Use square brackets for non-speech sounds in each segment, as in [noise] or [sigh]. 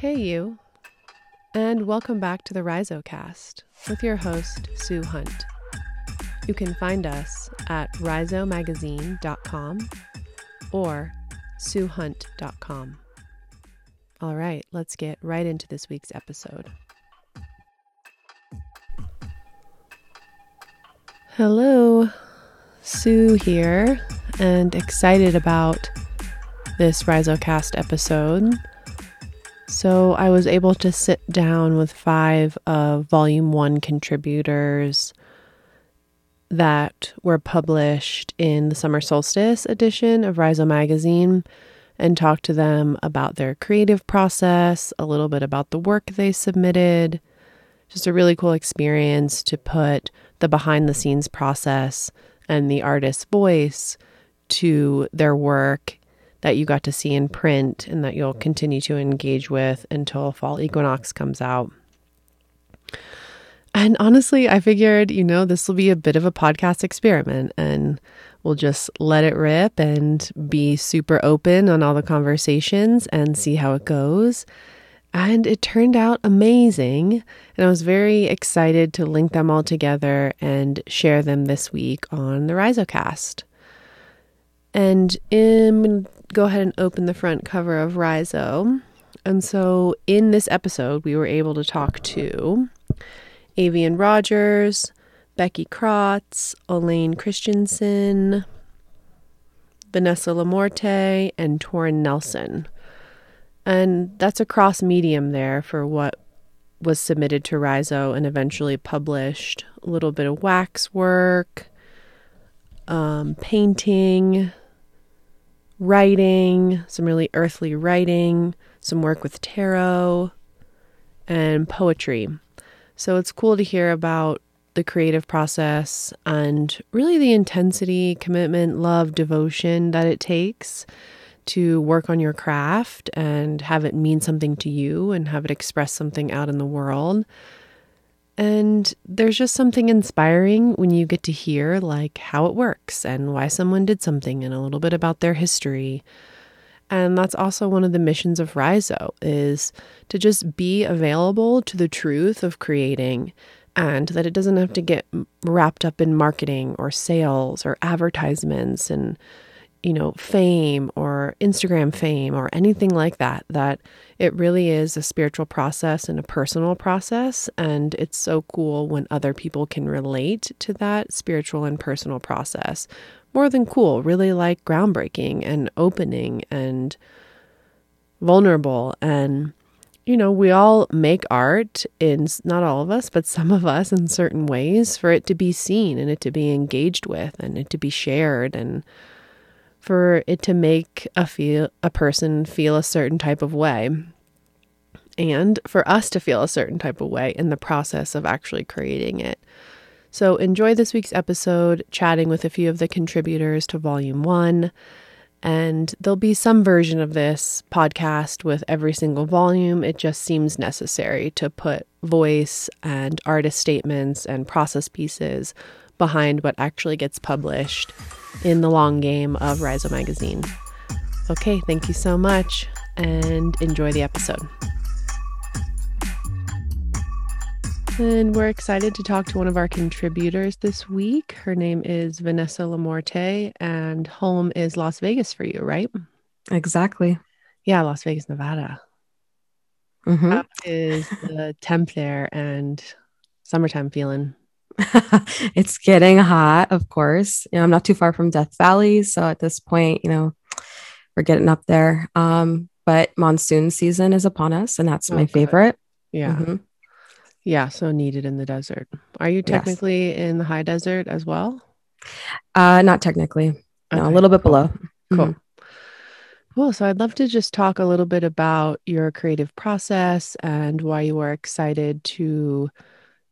Hey, you, and welcome back to the RhizoCast with your host, Sue Hunt. You can find us at rhizomagazine.com or suehunt.com. All right, let's get right into this week's episode. Hello, Sue here, and excited about this RhizoCast episode. So, I was able to sit down with five of Volume 1 contributors that were published in the Summer Solstice edition of Rhizo Magazine and talk to them about their creative process, a little bit about the work they submitted. Just a really cool experience to put the behind the scenes process and the artist's voice to their work that you got to see in print and that you'll continue to engage with until fall equinox comes out. And honestly, I figured, you know, this will be a bit of a podcast experiment and we'll just let it rip and be super open on all the conversations and see how it goes. And it turned out amazing. And I was very excited to link them all together and share them this week on the RhizoCast. And to go ahead and open the front cover of Rhizo. And so in this episode, we were able to talk to Avian Rogers, Becky Krotz, Elaine Christensen, Vanessa Lamorte, and Torin Nelson. And that's a cross medium there for what was submitted to Rhizo and eventually published. A little bit of wax work, um, painting, writing, some really earthly writing, some work with tarot, and poetry. So it's cool to hear about the creative process and really the intensity, commitment, love, devotion that it takes to work on your craft and have it mean something to you and have it express something out in the world. And there's just something inspiring when you get to hear like how it works and why someone did something and a little bit about their history. And that's also one of the missions of Rhizo is to just be available to the truth of creating and that it doesn't have to get wrapped up in marketing or sales or advertisements and you know, fame or Instagram fame or anything like that, that it really is a spiritual process and a personal process. And it's so cool when other people can relate to that spiritual and personal process. More than cool, really like groundbreaking and opening and vulnerable. And, you know, we all make art in not all of us, but some of us in certain ways for it to be seen and it to be engaged with and it to be shared and for it to make a feel a person feel a certain type of way and for us to feel a certain type of way in the process of actually creating it. So enjoy this week's episode chatting with a few of the contributors to volume 1 and there'll be some version of this podcast with every single volume. It just seems necessary to put voice and artist statements and process pieces behind what actually gets published in the long game of Rhizo Magazine. Okay, thank you so much and enjoy the episode. And we're excited to talk to one of our contributors this week. Her name is Vanessa Lamorte, and home is Las Vegas for you, right? Exactly. Yeah, Las Vegas, Nevada. Mm-hmm. How is the temp there and summertime feeling? [laughs] it's getting hot, of course. You know, I'm not too far from Death Valley. So at this point, you know, we're getting up there. Um, but monsoon season is upon us, and that's oh, my good. favorite. Yeah. Mm-hmm. Yeah. So needed in the desert. Are you technically yes. in the high desert as well? Uh, not technically. Okay. No, a little bit below. Cool. Mm-hmm. Cool. So I'd love to just talk a little bit about your creative process and why you are excited to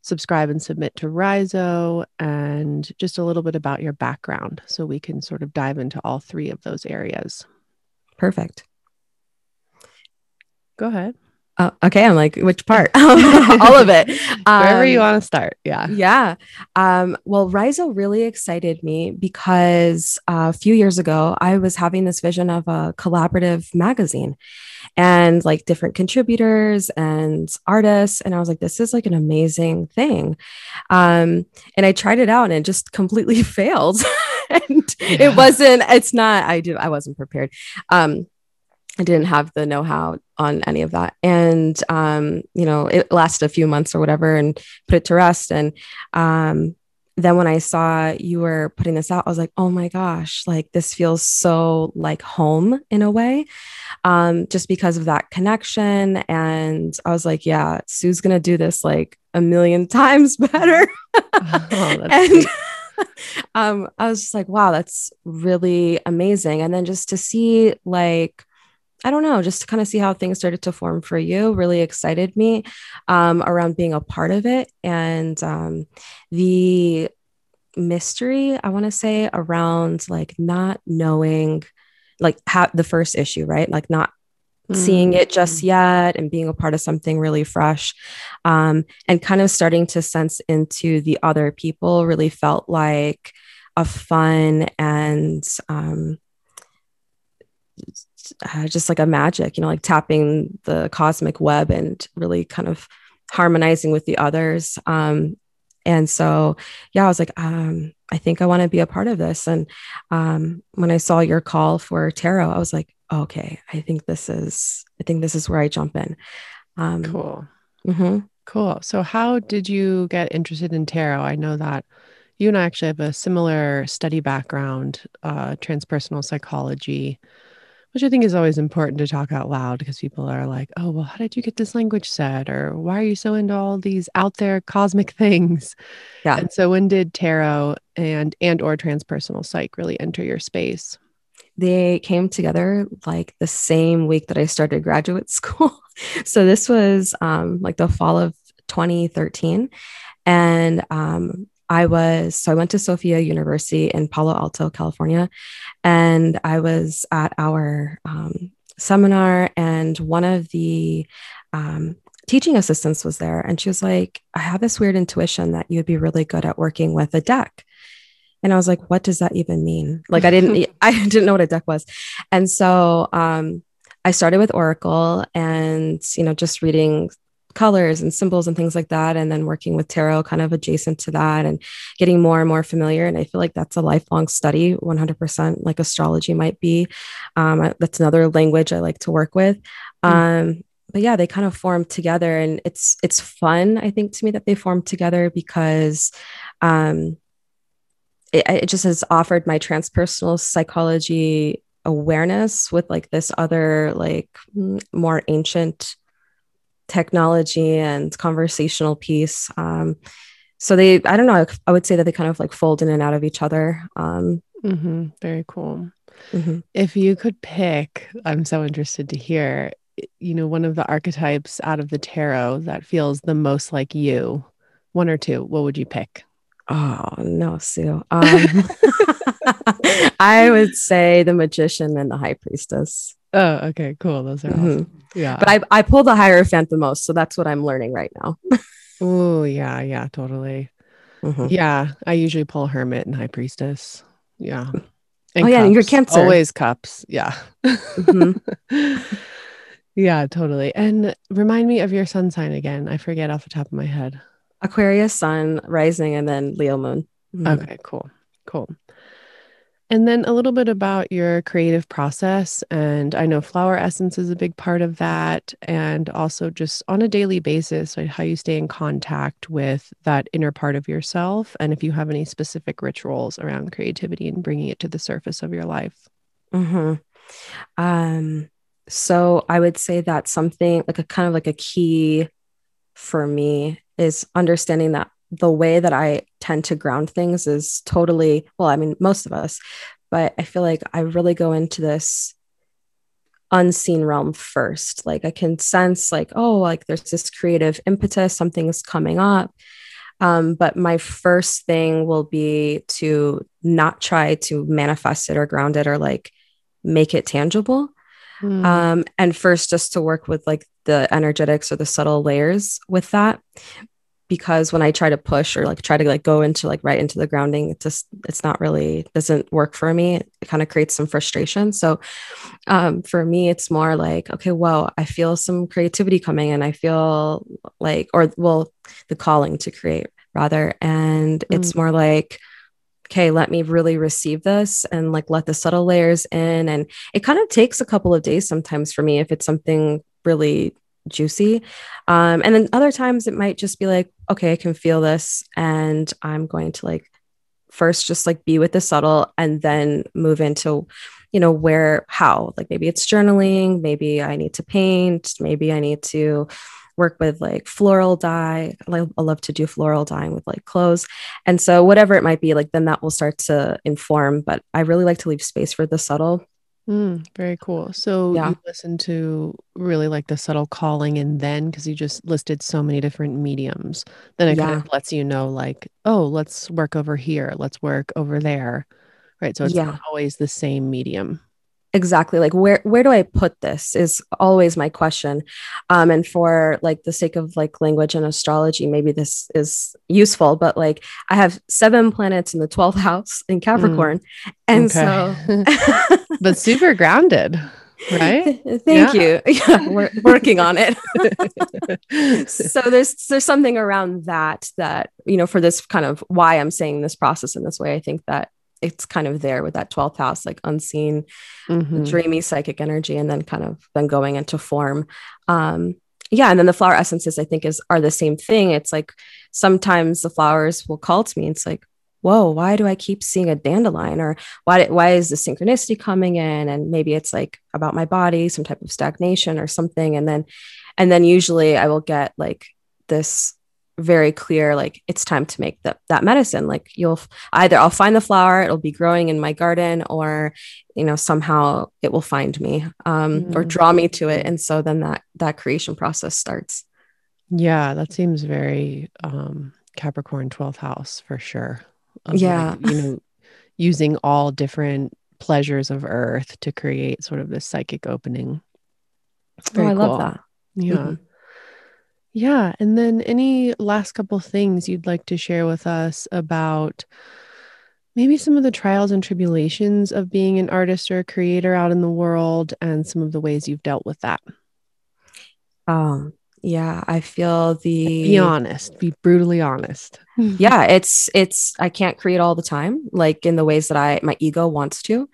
subscribe and submit to Rhizo, and just a little bit about your background so we can sort of dive into all three of those areas. Perfect. Go ahead. Oh, okay. I'm like, which part? [laughs] [laughs] All of it. Um, Wherever you want to start. Yeah. Yeah. Um, well, Rhizo really excited me because uh, a few years ago, I was having this vision of a collaborative magazine and like different contributors and artists. And I was like, this is like an amazing thing. Um, and I tried it out and it just completely [laughs] failed. and yeah. it wasn't, it's not, I did, I wasn't prepared. Um, I didn't have the know-how on any of that. And um, you know, it lasted a few months or whatever and put it to rest. And um, then when I saw you were putting this out, I was like, oh my gosh, like this feels so like home in a way. Um, just because of that connection. And I was like, yeah, Sue's gonna do this like a million [laughs] times better. oh, and [laughs] um, I was just like, wow, that's really amazing. And then just to see like I don't know, just to kind of see how things started to form for you really excited me um, around being a part of it. And um, the mystery, I want to say, around like not knowing, like how the first issue, right? Like not mm. seeing it just mm. yet and being a part of something really fresh um, and kind of starting to sense into the other people really felt like a fun and um, uh, just like a magic, you know, like tapping the cosmic web and really kind of harmonizing with the others. Um, and so, yeah, I was like, um, I think I want to be a part of this. And um, when I saw your call for tarot, I was like, okay, I think this is, I think this is where I jump in. Um, cool. Mm-hmm. Cool. So, how did you get interested in tarot? I know that you and I actually have a similar study background, uh, transpersonal psychology which I think is always important to talk out loud because people are like, oh, well, how did you get this language set? Or why are you so into all these out there cosmic [laughs] things? Yeah. And so when did tarot and and or transpersonal psych really enter your space? They came together like the same week that I started graduate [laughs] school. so this was um, like the fall of 2013. And um, I was, so I went to Sofia University in Palo Alto, California, and I was at our um, seminar, and one of the um, teaching assistants was there, and she was like, I have this weird intuition that you'd be really good at working with a deck. And I was like, what does that even mean? Like, I didn't, [laughs] I didn't know what a deck was. And so, um, I started with Oracle and, you know, just reading colors and symbols and things like that. And then working with tarot kind of adjacent to that and getting more and more familiar. And I feel like that's a lifelong study, 100% like astrology might be. Um, that's another language I like to work with. Mm. Um, but yeah, they kind of form together and it's, it's fun. I think to me that they form together because, um, it, it just has offered my transpersonal psychology awareness with like this other like more ancient technology and conversational piece. Um, so they, I don't know, I would say that they kind of like fold in and out of each other. Um, mm-hmm. Very cool. Mm-hmm. If you could pick, I'm so interested to hear, you know, one of the archetypes out of the tarot that feels the most like you, one or two, what would you pick? Oh no, Sue. [laughs] Um, [laughs] I would say the magician and the high priestess. Oh, okay, cool. Those are mm-hmm. awesome. Yeah. But I I pull the Hierophant the most, so that's what I'm learning right now. [laughs] oh, yeah, yeah, totally. Mm-hmm. Yeah, I usually pull Hermit and High Priestess. Yeah. And oh, yeah, and you're Cancer. Always cups. Yeah. Mm-hmm. [laughs] yeah, totally. And remind me of your sun sign again. I forget off the top of my head. Aquarius sun rising and then Leo moon. Mm-hmm. Okay, cool. Cool. And then a little bit about your creative process. And I know flower essence is a big part of that. And also just on a daily basis, like how you stay in contact with that inner part of yourself. And if you have any specific rituals around creativity and bringing it to the surface of your life. Mm-hmm. Um, so I would say that something like a kind of like a key for me is understanding that the way that I tend to ground things is totally, well, I mean, most of us, but I feel like I really go into this unseen realm first. Like I can sense, like, oh, like there's this creative impetus, something's coming up. Um, but my first thing will be to not try to manifest it or ground it or like make it tangible. Mm. Um, and first, just to work with like the energetics or the subtle layers with that, because when I try to push or like try to like go into like right into the grounding, it just it's not really doesn't work for me. It, kind of creates some frustration. So um, for me, it's more like okay, well, I feel some creativity coming, and I feel like or well, the calling to create rather, and mm. it's more like okay, let me really receive this and like let the subtle layers in. And it kind of takes a couple of days sometimes for me if it's something really juicy. Um, and then other times it might just be like, okay, I can feel this and I'm going to like first just like be with the subtle and then move into you know where how like maybe it's journaling maybe i need to paint maybe i need to work with like floral dye. I love to do floral dyeing with like clothes. And so, whatever it might be, like then that will start to inform. But I really like to leave space for the subtle. Mm, very cool. So yeah. you listen to really like the subtle calling and then because you just listed so many different mediums, then it yeah. kind of lets you know like, oh, let's work over here, let's work over there. Right. So it's yeah. not always the same medium exactly like where where do i put this is always my question um and for like the sake of like language and astrology maybe this is useful but like i have seven planets in the 12th house in capricorn mm. and so [laughs] [laughs] but super grounded right? [laughs] Thank yeah. you. [laughs] Yeah. We're working on it. [laughs] So there's there's something around that that you know for this kind of why i'm saying this process in this way i think that it's kind of there with that 12th house like unseen mm-hmm. dreamy psychic energy and then kind of then going into form. Um yeah and then the flower essences i think is are the same thing. It's like sometimes the flowers will call to me it's like whoa why do i keep seeing a dandelion? Or why why is the synchronicity coming in? And maybe it's like about my body some type of stagnation or something. And then and then usually i will get like this very clear like it's time to make that that medicine. Like you'll either I'll find the flower it'll be growing in my garden or you know somehow it will find me um mm. or draw me to it. And so then that that creation process starts. Yeah that seems very um Capricorn 12th house for sure yeah like, you know using all different pleasures of earth to create sort of this psychic opening very oh, I cool. love that yeah mm-hmm. Yeah. And then any last couple things you'd like to share with us about maybe some of the trials and tribulations of being an artist or a creator out in the world and some of the ways you've dealt with that? Um, yeah, I feel the be honest, be brutally honest. [sighs] yeah, it's it's I can't create all the time, like in the ways that I my ego wants to.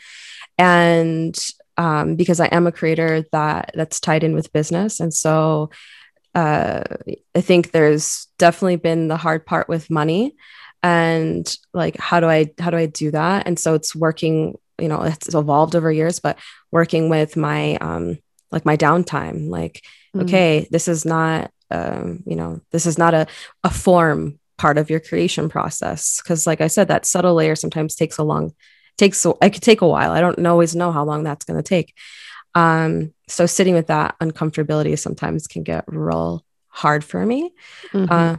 And um, because I am a creator that that's tied in with business. And so uh, I think there's definitely been the hard part with money and like how do I how do I do that? And so it's working, you know, it's evolved over years, but working with my um like my downtime, like, mm-hmm. okay, this is not um, you know, this is not a, a form part of your creation process. Cause like I said, that subtle layer sometimes takes a long takes I could take a while. I don't always know how long that's gonna take. Um, so sitting with that uncomfortability sometimes can get real hard for me. Mm-hmm. Uh,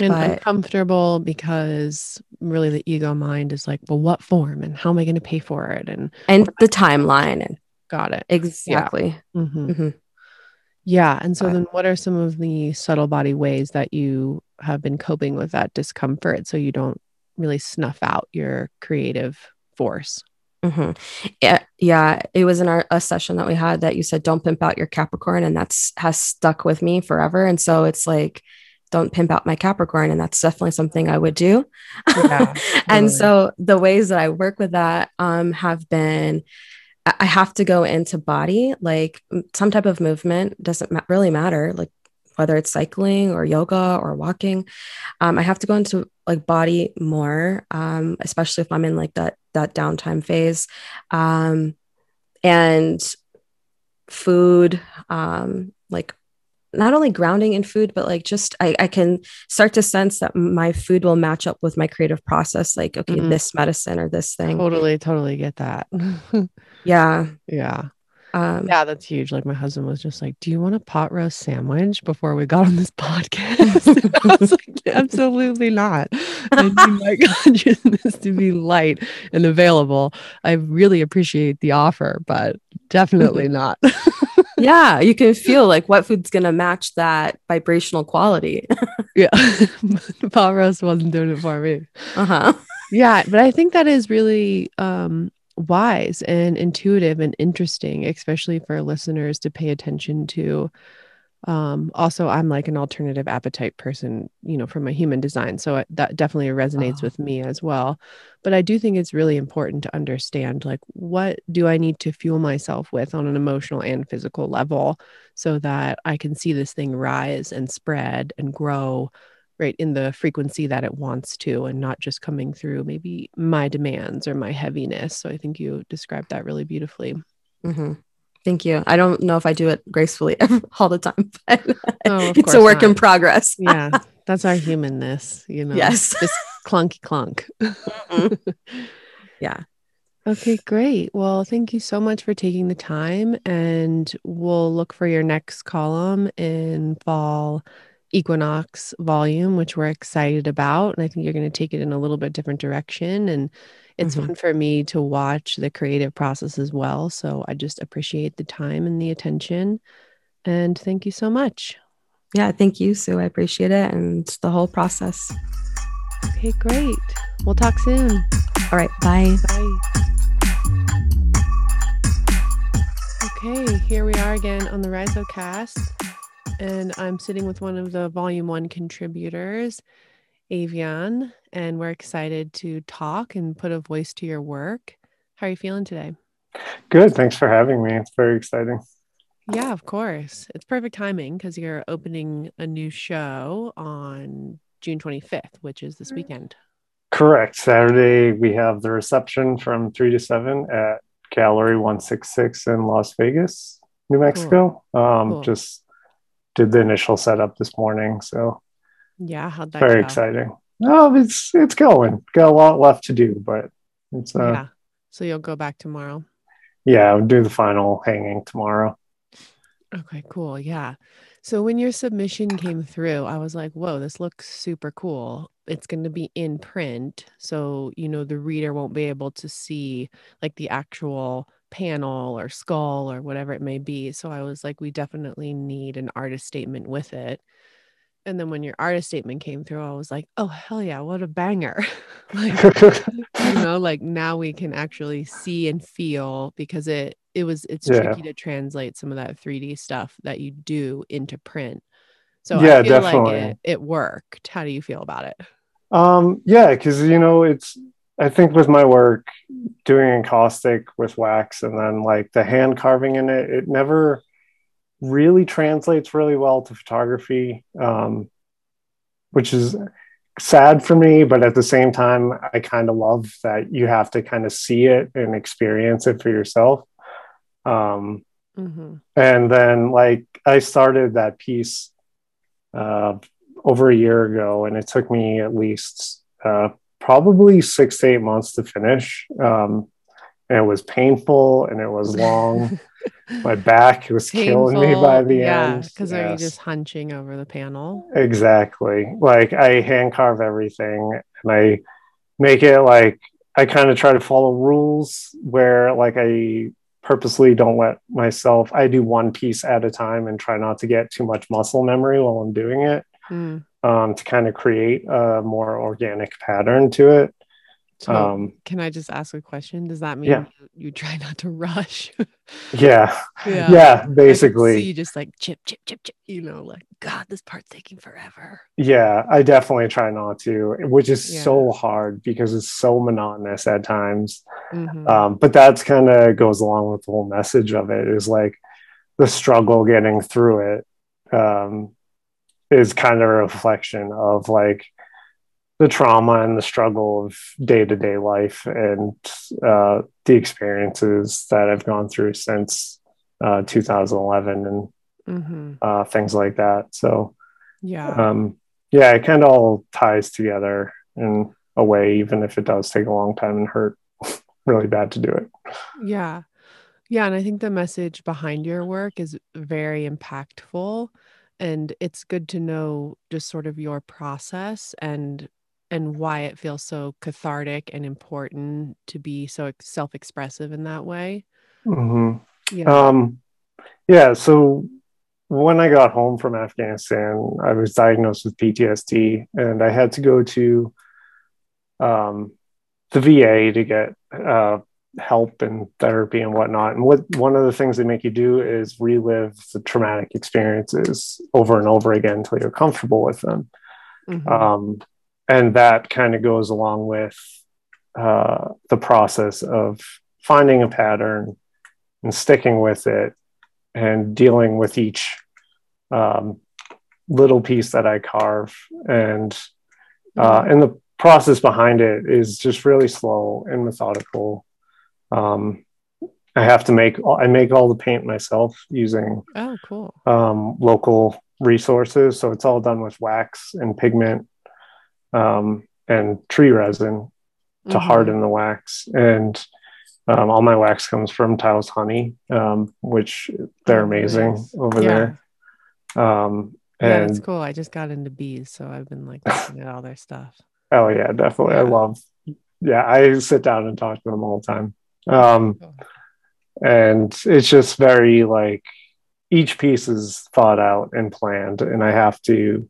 and but, uncomfortable because really the ego mind is like, well, what form and how am I going to pay for it? And and the timeline and got it. Exactly. Yeah. Mm-hmm. Mm-hmm. yeah. And so then what are some of the subtle body ways that you have been coping with that discomfort so you don't really snuff out your creative force? Mm-hmm. Yeah, yeah. It was in our a session that we had that you said don't pimp out your Capricorn, and that's has stuck with me forever. And so it's like, don't pimp out my Capricorn, and that's definitely something I would do. Yeah, [laughs] and so the ways that I work with that um, have been. I have to go into body, like some type of movement doesn't ma- really matter. Like whether it's cycling or yoga or walking um, i have to go into like body more um, especially if i'm in like that that downtime phase um, and food um, like not only grounding in food but like just I, I can start to sense that my food will match up with my creative process like okay mm-hmm. this medicine or this thing totally totally get that [laughs] yeah yeah um, yeah, that's huge. Like my husband was just like, "Do you want a pot roast sandwich before we got on this [laughs] podcast?" I was like, "Absolutely not." I need my [laughs] consciousness to be light and available. I really appreciate the offer, but definitely not. yeah, you can [laughs] feel like what food's going to match that vibrational quality. yeah. Pot roast wasn't doing it for me. Uh-huh. Yeah, but I think that is really um wise and intuitive and interesting, especially for listeners to pay attention to um also i'm like an alternative appetite person you know from my human design so I, that definitely resonates oh. with me as well but i do think it's really important to understand like what do i need to fuel myself with on an emotional and physical level so that i can see this thing rise and spread and grow right in the frequency that it wants to and not just coming through maybe my demands or my heaviness so i think you described that really beautifully mm-hmm. Thank you. I don't know if I do it gracefully [laughs] all the time, [laughs] but oh, it's a work not. in progress. yeah, [laughs] that's our humanness, you know. Yes, just clunky clunk. mm-hmm. Yeah. Okay, great. Well, thank you so much for taking the time, and we'll look for your next column in fall equinox volume, which we're excited about. And I think you're going to take it in a little bit different direction and it's mm-hmm. fun for me to watch the creative process as well. So I just appreciate the time and the attention. And thank you so much. Yeah, thank you, Sue. I appreciate it and the whole process. Okay, great. We'll talk soon. All right, bye. Bye. Okay, here we are again on the Rhizocast, and I'm sitting with one of the Volume 1 contributors, Avian, and we're excited to talk and put a voice to your work. How are you feeling today? Good. Thanks for having me. It's very exciting. Yeah, of course. It's perfect timing because you're opening a new show on June 25th, which is this weekend. Correct. Saturday, we have the reception from 3 to 7 at Gallery 166 in Las Vegas, New Mexico. Cool. Um, cool. Just did the initial setup this morning. So yeah, how'd that very go? exciting. No, it's it's going. Got a lot left to do, but it's uh, yeah. So you'll go back tomorrow. Yeah, I'll do the final hanging tomorrow. Okay, cool. Yeah. So when your submission came through, I was like, whoa, this looks super cool. It's going to be in print. So, you know, the reader won't be able to see like the actual panel or skull or whatever it may be. So I was like, we definitely need an artist statement with it and then when your artist statement came through, I was like, oh hell yeah, what a banger. [laughs] like you [laughs] know, like now we can actually see and feel because it it was it's yeah. tricky to translate some of that 3D stuff that you do into print. So yeah, I feel definitely. like it, it worked. How do you feel about it? Um, yeah, because you know, it's I think with my work doing encaustic with wax and then like the hand carving in it, it never really translates really well to photography, um, which is sad for me. But at the same time, I kind of love that you have to kind of see it and experience it for yourself. Um, mm-hmm. And then, like, I started that piece uh, over a year ago, and it took me at least uh, probably six to eight months to finish. Um, and it was painful and it was long. [laughs] my back was Painful, killing me by the yeah, end. Because yes. are you just hunching over the panel? Exactly. Like I hand carve everything and I make it like I kind of try to follow rules where like I purposely don't let myself I do one piece at a time and try not to get too much muscle memory while I'm doing it. Mm. Um, to kind of create a more organic pattern to it. So um, can I just ask a question? Does that mean yeah. you, you, try not to rush? [laughs] yeah. yeah. Yeah. Basically. you just like chip, chip, chip, chip, you know, like, God, this part's taking forever. Yeah. I definitely try not to, which is yeah. so hard because it's so monotonous at times. Mm-hmm. Um, but that's kind of goes along with the whole message of it is like the struggle getting through it um, is kind of a reflection of like, the trauma and the struggle of day to day life and uh, the experiences that I've gone through since uh, 2011 and mm-hmm. uh, things like that. So, yeah, um, yeah, it kind of all ties together in a way, even if it does take a long time and hurt [laughs] really bad to do it. Yeah. Yeah. And I think the message behind your work is very impactful. And it's good to know just sort of your process and and why it feels so cathartic and important to be so self-expressive in that way. Mm-hmm. Yeah. Um, yeah. So when I got home from Afghanistan, I was diagnosed with PTSD, and I had to go to um, the VA to get uh, help and therapy and whatnot. And what one of the things they make you do is relive the traumatic experiences over and over again until you're comfortable with them. Mm-hmm. Um, and that kind of goes along with uh, the process of finding a pattern and sticking with it and dealing with each um, little piece that I carve. And uh, mm-hmm. and the process behind it is just really slow and methodical. Um, I have to make I make all the paint myself using oh cool um, local resources. So it's all done with wax and pigment um, and tree resin to mm-hmm. harden the wax. And um, all my wax comes from Taos Honey, um, which they're oh, amazing nice. over yeah. there. Um, and yeah, it's cool. I just got into bees, so I've been like [laughs] looking at all their stuff. Oh yeah, definitely. Yeah. I love. Yeah, I sit down and talk to them all the time. Um, and it's just very like each piece is thought out and planned, and I have to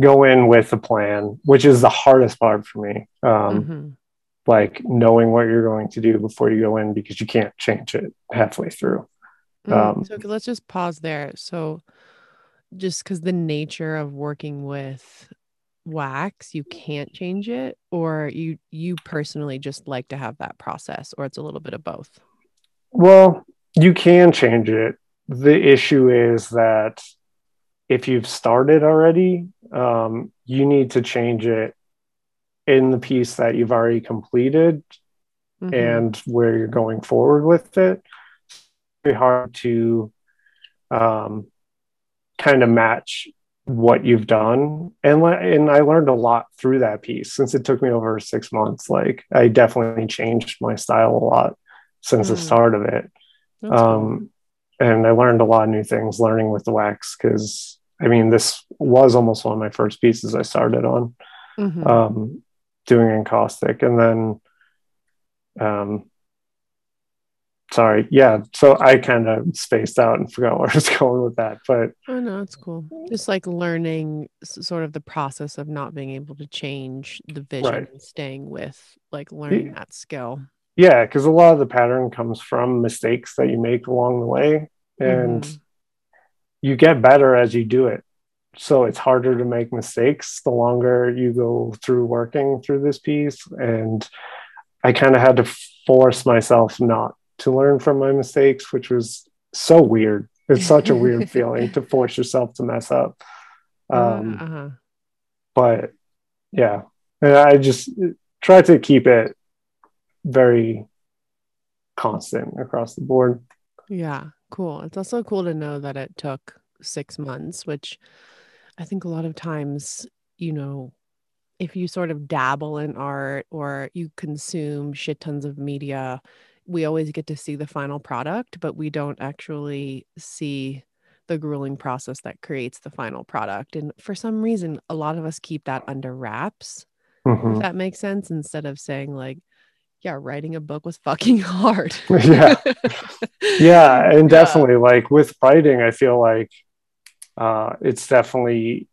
go in with a plan, which is the hardest part for me. Um, mm-hmm. Like knowing what you're going to do before you go in because you can't change it halfway through. Mm, um, so let's just pause there. So, just because the nature of working with wax, you can't change it, or you you personally just like to have that process, or it's a little bit of both. Well, you can change it. The issue is that if you've started already, um, you need to change it in the piece that you've already completed mm-hmm. and where you're going forward with it. It's very hard to um, kind of match what you've done and and I learned a lot through that piece since it took me over 6 months like I definitely changed my style a lot since mm. the start of it That's um cool. and I learned a lot of new things learning with the wax cuz I mean, this was almost one of my first pieces I started on mm-hmm. um, doing encaustic. And then, um, sorry, yeah. So I kind of spaced out and forgot [laughs] where I was going with that. But oh, no, it's cool. Just like learning sort of the process of not being able to change the vision right. and staying with like learning yeah. that skill. Yeah. Cause a lot of the pattern comes from mistakes that you make along the way. And, mm-hmm you get better as you do it. So it's harder to make mistakes the longer you go through working through this piece. And I kind of had to force myself not to learn from my mistakes, which was so weird. It's such a weird [laughs] feeling to force yourself to mess up. Uh, um, uh-huh. But yeah, and I just try to keep it very constant across the board. Yeah. Cool. It's also cool to know that it took six months, which I think a lot of times, you know, if you sort of dabble in art or you consume shit tons of media, we always get to see the final product, but we don't actually see the grueling process that creates the final product. And for some reason, a lot of us keep that under wraps. Mm-hmm. If that makes sense, instead of saying like, yeah, writing a book was [laughs] fucking hard. [laughs] yeah. Yeah. And definitely like with writing, I feel like uh, it's definitely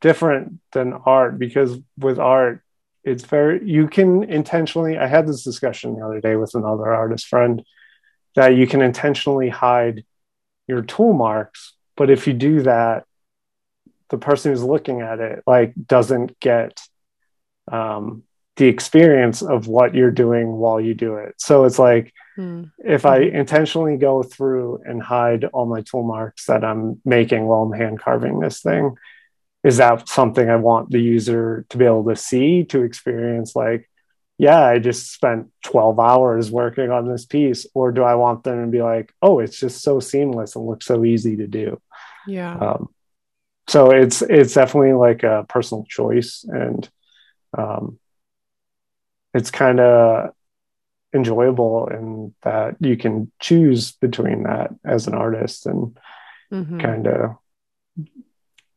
different than art because with art, it's very, you can intentionally, I had this discussion the other day with another artist friend that you can intentionally hide your tool marks. But if you do that, the person who's looking at it like doesn't get um, the experience of what you're doing while you do it. So it's like mm. if I hmm. intentionally go through and hide all my tool marks that I'm making while I'm hand carving this thing, is that something I want the user to be able to see, to experience like, yeah, I just spent 12 hours working on this piece? Or do I want them to be like, oh, it's just so seamless and looks so easy to do? Yeah. Um, so it's it's definitely like a personal choice and um, it's kind of enjoyable in that you can choose between that as an artist and mm-hmm. kind of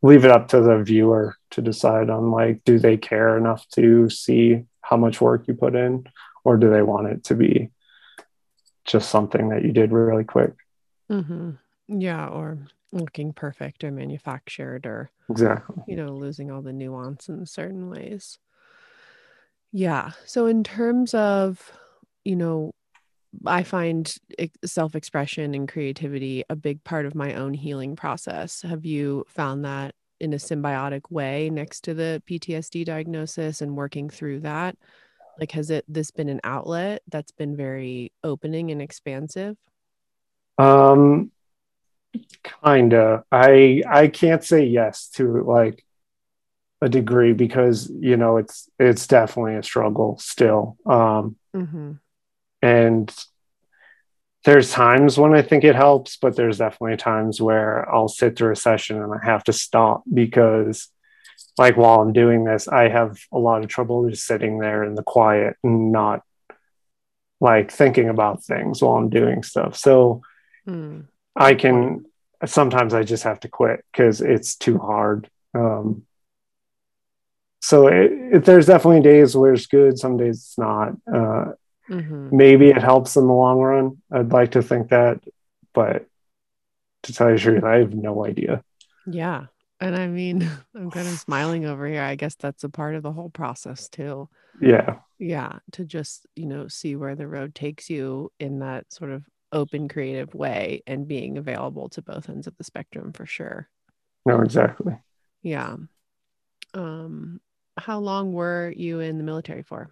leave it up to the viewer to decide on like do they care enough to see how much work you put in or do they want it to be just something that you did really quick. Mm-hmm. Yeah, or looking perfect or manufactured or Exactly. you know, losing all the nuance in certain ways. Yeah. So in terms of, you know, I find self expression and creativity a big part of my own healing process. Have you found that in a symbiotic way next to the PTSD diagnosis and working through that? Like, has it this been an outlet that's been very opening and expansive? Um, kinda. I I can't say yes to like a degree because you know it's it's definitely a struggle still. Um, mm-hmm. And there's times when I think it helps, but there's definitely times where I'll sit through a session and I have to stop because, like, while I'm doing this, I have a lot of trouble just sitting there in the quiet and not like thinking about things while I'm doing stuff. So mm. I can sometimes I just have to quit because it's too hard. Um, so it, it, there's definitely days where it's good, some days it's not. Uh, Mm-hmm. Maybe it helps in the long run. I'd like to think that, but to tell you the truth, I have no idea. Yeah. And I mean, [laughs] I'm kind of smiling over here. I guess that's a part of the whole process too. Yeah. Yeah. To just, you know, see where the road takes you in that sort of open, creative way and being available to both ends of the spectrum for sure. No, exactly. Yeah. Um, how long were you in the military for?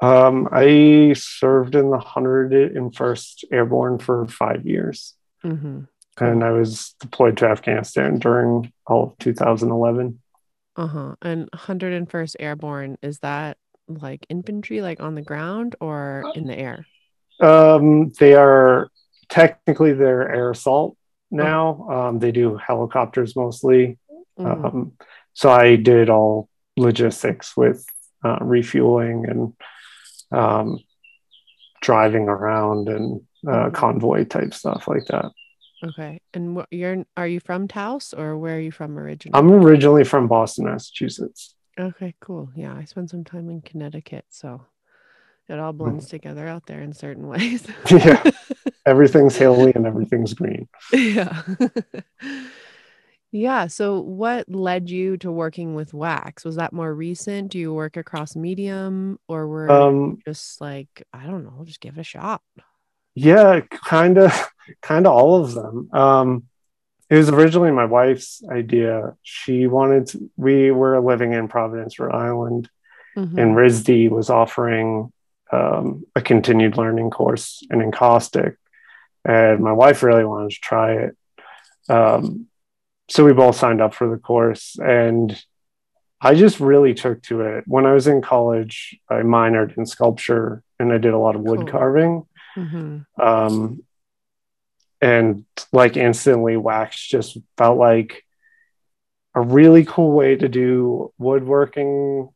Um, I served in the 101st Airborne for five years. Mm-hmm. And I was deployed to Afghanistan during all of 2011. Uh huh. And 101st Airborne, is that like infantry, like on the ground or in the air? Um, they are technically they're air assault now. Oh. Um, they do helicopters mostly. Mm-hmm. Um, so I did all logistics with uh, refueling and um, driving around and uh, mm-hmm. convoy type stuff like that. Okay. And what you're are you from Taos or where are you from originally? I'm originally from Boston, Massachusetts. Okay, cool. Yeah, I spent some time in Connecticut, so it all blends mm. together out there in certain [laughs] ways. [laughs] yeah. Everything's hilly and everything's green. [laughs] Yeah. Yeah. So, what led you to working with wax? Was that more recent? Do you work across medium or were um, just like, I don't know, just give it a shot? Yeah, kind of, [laughs] kind of all of them. Um, it was originally my wife's idea. She wanted, to, we were living in Providence, Rhode Island, mm-hmm. and RISD was offering um, a continued learning course in encaustic. And my wife really wanted to try it. Um, so we both signed up for the course and I just really took to it. When I was in college, I minored in sculpture and I did a lot of wood cool. carving. Mm-hmm. Um, and like instantly, wax just felt like a really cool way to do woodworking,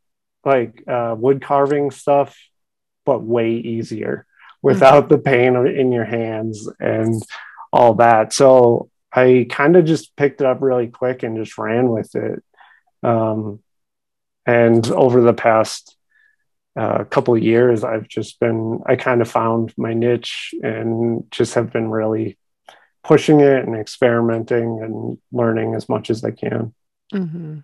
like uh, wood carving stuff, but way easier without mm-hmm. the pain in your hands and all that. So I kind of just picked it up really quick and just ran with it. Um, and over the past uh, couple years, I've just been, I kind of found my niche and just have been really pushing it and experimenting and learning as much as I can. Mm-hmm.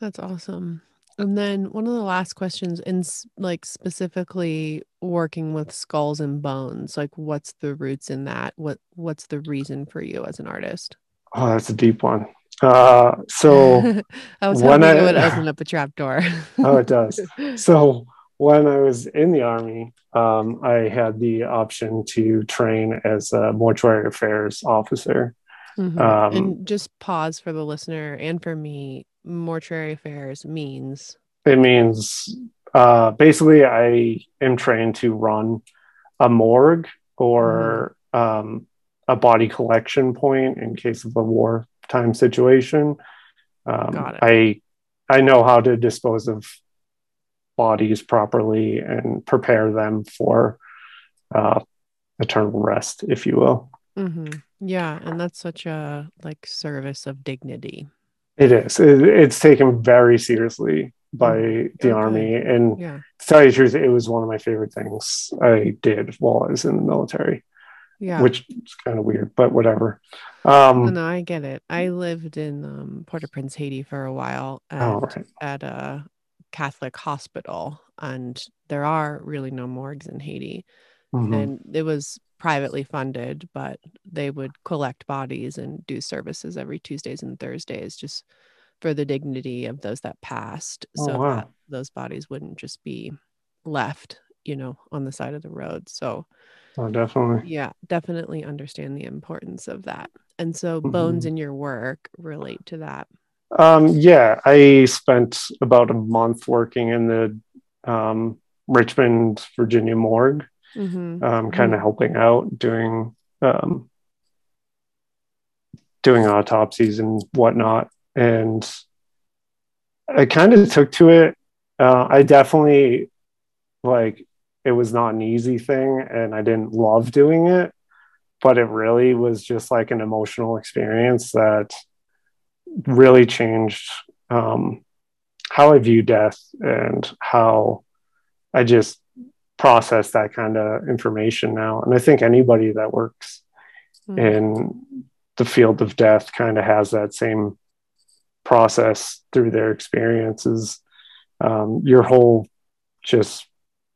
That's awesome. And then one of the last questions, in like specifically working with skulls and bones, like what's the roots in that? What what's the reason for you as an artist? Oh, that's a deep one. Uh, so [laughs] I was hoping I, it would open [laughs] up a trap door. oh, it does. [laughs] So when I was in the army, um, I had the option to train as a mortuary affairs officer. Mm-hmm. Um, and just pause for the listener and for me mortuary affairs means? It means uh, basically I am trained to run a morgue or mm-hmm. um, a body collection point in case of a wartime situation. Um, Got it. I I know how to dispose of bodies properly and prepare them for uh, eternal rest, if you will. Mm-hmm. Yeah, and that's such a like service of dignity. It is. It, it's taken very seriously by mm. the okay. army, and yeah. to tell you the truth, it was one of my favorite things I did while I was in the military. Yeah. which is kind of weird, but whatever. Um, Oh, no, I get it. I lived in um, Port-au-Prince, Haiti for a while and oh, right. at a Catholic hospital, and there are really no morgues in Haiti. Mhm. And it was privately funded, but they would collect bodies and do services every Tuesdays and Thursdays just for the dignity of those that passed, Oh, so wow. that those bodies wouldn't just be left, you know, on the side of the road. So Oh, definitely. yeah, definitely understand the importance of that. And so bones Mhm. in your work relate to that. Um, yeah, I spent about a month working in the um, Richmond, Virginia morgue, Mm-hmm. um, kind of helping out, doing um, doing autopsies and whatnot. And I kind of took to it. Uh, I definitely like it was not an easy thing, and I didn't love doing it, but it really was just like an emotional experience that really changed um, how I view death and how I just process that kind of information now. And I think anybody that works Mm-hmm. in the field of death kind of has that same process through their experiences. Um, your whole just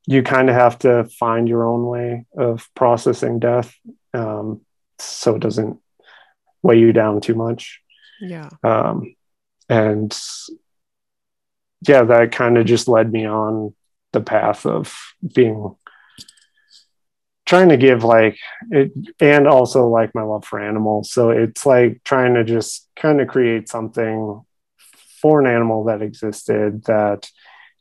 you kind of have to find your own way of processing death um, so it doesn't weigh you down too much Yeah. um, and yeah that kind of just led me on the path of being trying to give like it and also like my love for animals so it's like trying to just kind of create something for an animal that existed that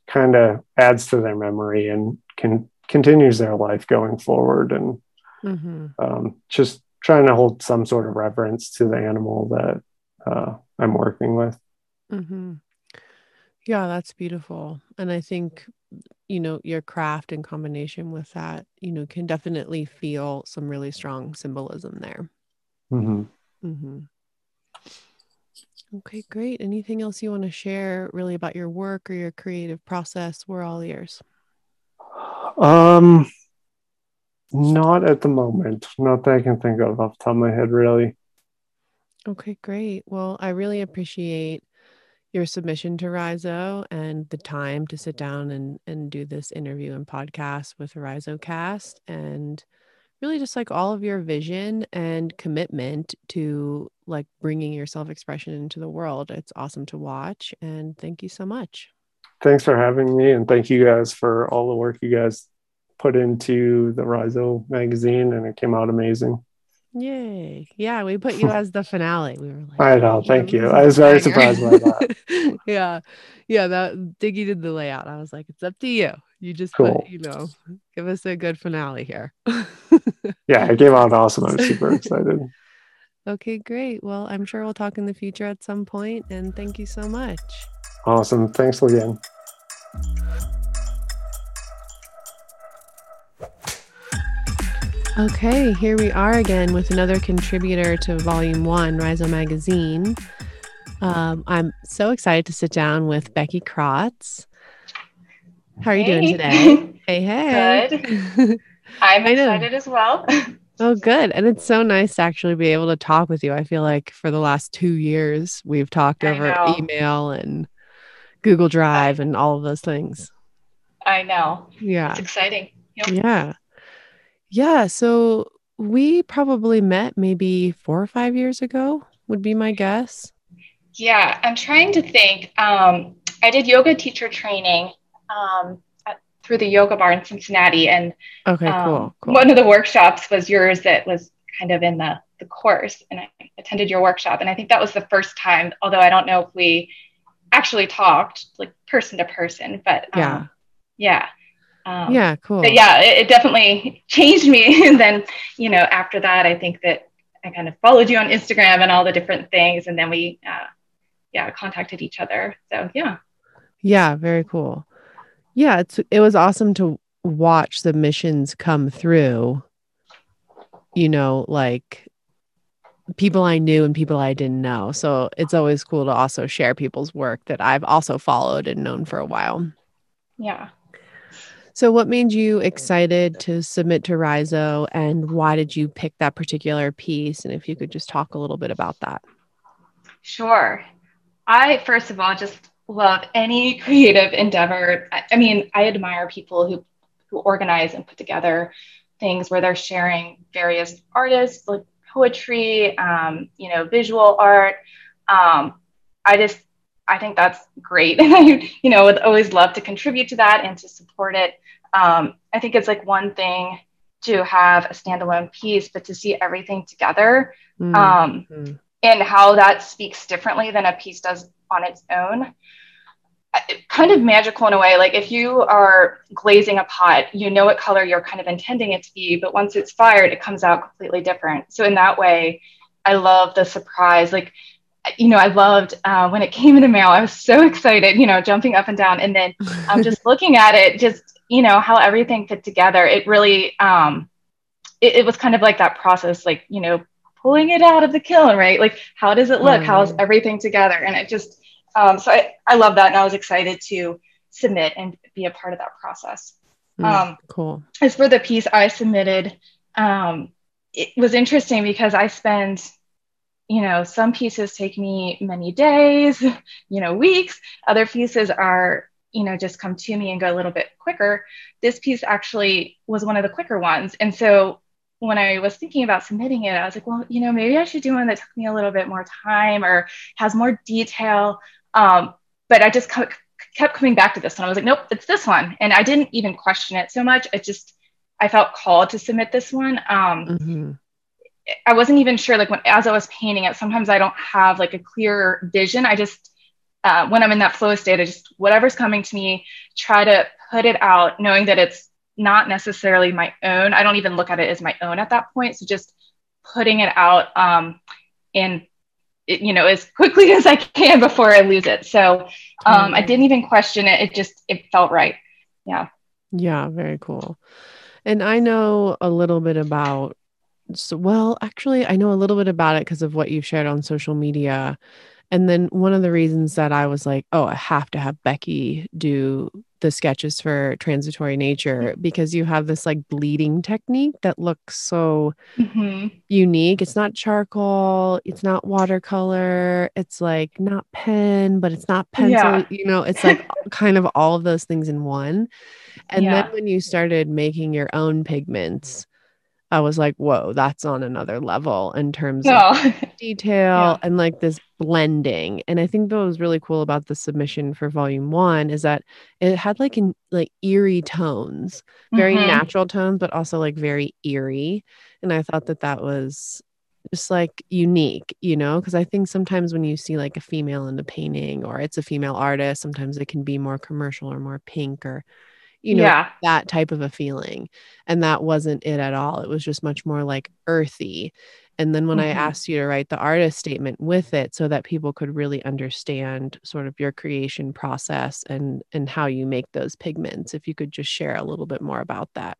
kind of adds to their memory and can continues their life going forward and Mm-hmm. um, just trying to hold some sort of reverence to the animal that uh, I'm working with. Mm-hmm. Yeah, that's beautiful. And I think, you know, your craft in combination with that, you know, can definitely feel some really strong symbolism there. Mhm. Mm-hmm. Okay, great. Anything else you want to share really about your work or your creative process? We're all ears. Um, not at the moment. Not that I can think of off the top of my head, really. Okay, great. Well, I really appreciate your submission to Rhizo and the time to sit down and, and do this interview and podcast with RhizoCast and really just like all of your vision and commitment to like bringing your self-expression into the world. It's awesome to watch and thank you so much. Thanks for having me, and thank you guys for all the work you guys put into the Rhizo magazine, and it came out amazing. Yay. Yeah, we put you [laughs] as the finale. We were like, I know, thank you. I was very surprised by that. [laughs] yeah. Yeah, that Diggy did the layout. I was like, it's up to you. You just Cool. put, you know, give us a good finale here. [laughs] Yeah, it came out awesome. I was super excited. okay, great. Well, I'm sure we'll talk in the future at some point, and thank you so much. Awesome. Thanks again. Okay, here we are again with another contributor to Volume One, Rhizo Magazine. Um, I'm so excited to sit down with Becky Krotz. How are you doing today? [laughs] Hey, hey. Good. [laughs] I'm excited as well. oh, good. And it's so nice to actually be able to talk with you. I feel like for the last two years, we've talked I over email and Google Drive and all of those things. I know. Yeah. It's exciting. Yep. Yeah. Yeah. So we probably met maybe four or five years ago, would be my guess. Yeah, I'm trying to think. Um, I did yoga teacher training um, at, through the Yoga Bar in Cincinnati, and Okay, um, cool. Cool. one of the workshops was yours that was kind of in the, the course, and I attended your workshop, and I think that was the first time. Although I don't know if we actually talked like person to person, but um, Yeah. yeah. Um, yeah, cool. yeah, it, it definitely changed me. [laughs] and then, you know, after that, I think that I kind of followed you on Instagram and all the different things. And then we, uh, yeah, contacted each other. So yeah. Yeah, very cool. Yeah, it's it was awesome to watch the missions come through. You know, like people I knew and people I didn't know. So it's always cool to also share people's work that I've also followed and known for a while. Yeah. So, what made you excited to submit to Rhizo, and why did you pick that particular piece? And if you could just talk a little bit about that. Sure. I, first of all, just love any [laughs] creative endeavor. I, I mean, I admire people who, who organize and put together things where they're sharing various artists, like poetry, um, you know, visual art. Um, I just, I think that's great. [laughs] And I, you know, would always love to contribute to that and to support it. Um, I think it's like one thing to have a standalone piece, but to see everything together mm-hmm. and how that speaks differently than a piece does on its own kind of magical in a way. Like if you are glazing a pot, you know what color you're kind of intending it to be, but once it's fired, it comes out completely different. So in that way, I love the surprise. Like, you know, I loved uh, when it came in the mail. I was so [laughs] excited, you know, jumping up and down, and then I'm um, just [laughs] looking at it, just you know how everything fit together. It really, um, it, it was kind of like that process, like you know, pulling it out of the kiln, right? Like, how does it look? Mm. How's everything together? And it just um, so I, I love that. And I was excited to submit and be a part of that process. Mm, um, cool. As for the piece I submitted, um, it was interesting because I spend, you know, some pieces take me many days, [laughs] you know, weeks. Other pieces are, you know, just come to me and go a little bit quicker. This piece actually was one of the quicker ones. And so when I was thinking about submitting it, I was like, well, you know, maybe I should do one that took me a little bit more time or has more detail. Um, but I just kept coming back to this one. I was like, nope, it's this one. And I didn't even question it so much. It just, I felt called to submit this one. Um, mm-hmm. I wasn't even sure, like when, as I was painting it, sometimes I don't have like a clear vision. I just, uh, when I'm in that flow state, I just, whatever's coming to me, try to put it out, knowing that it's not necessarily my own. I don't even look at it as my own at that point. So just putting it out um, it, you know as quickly [laughs] as I can before I lose it. So um, I didn't even question it. It just it felt right. Yeah. Yeah. Very cool. And I know a little bit about. So, well, actually, I know a little bit about it because of what you've shared on social media. And then one of the reasons that I was like, oh, I have to have Becky do the sketches for transitory nature mm-hmm. because you have this like bleeding technique that looks so mm-hmm. unique. It's not charcoal, it's not watercolor, it's like not pen, but it's not pencil. Yeah. You know, it's like [laughs] kind of all of those things in one. And yeah. then when you started making your own pigments, I was like, whoa, that's on another level in terms of [laughs] detail yeah. and like this blending. And I think what was really cool about the submission for volume one is that it had like in like eerie tones, very mm-hmm. natural tones, but also like very eerie. And I thought that that was just like unique, you know, because I think sometimes when you see like a female in the painting or it's a female artist, sometimes it can be more commercial or more pink or you know, yeah. that type of a feeling. And that wasn't it at all. It was just much more like earthy. And then when mm-hmm. I asked you to write the artist statement with it so that people could really understand sort of your creation process and and how you make those pigments, if you could just share a little bit more about that.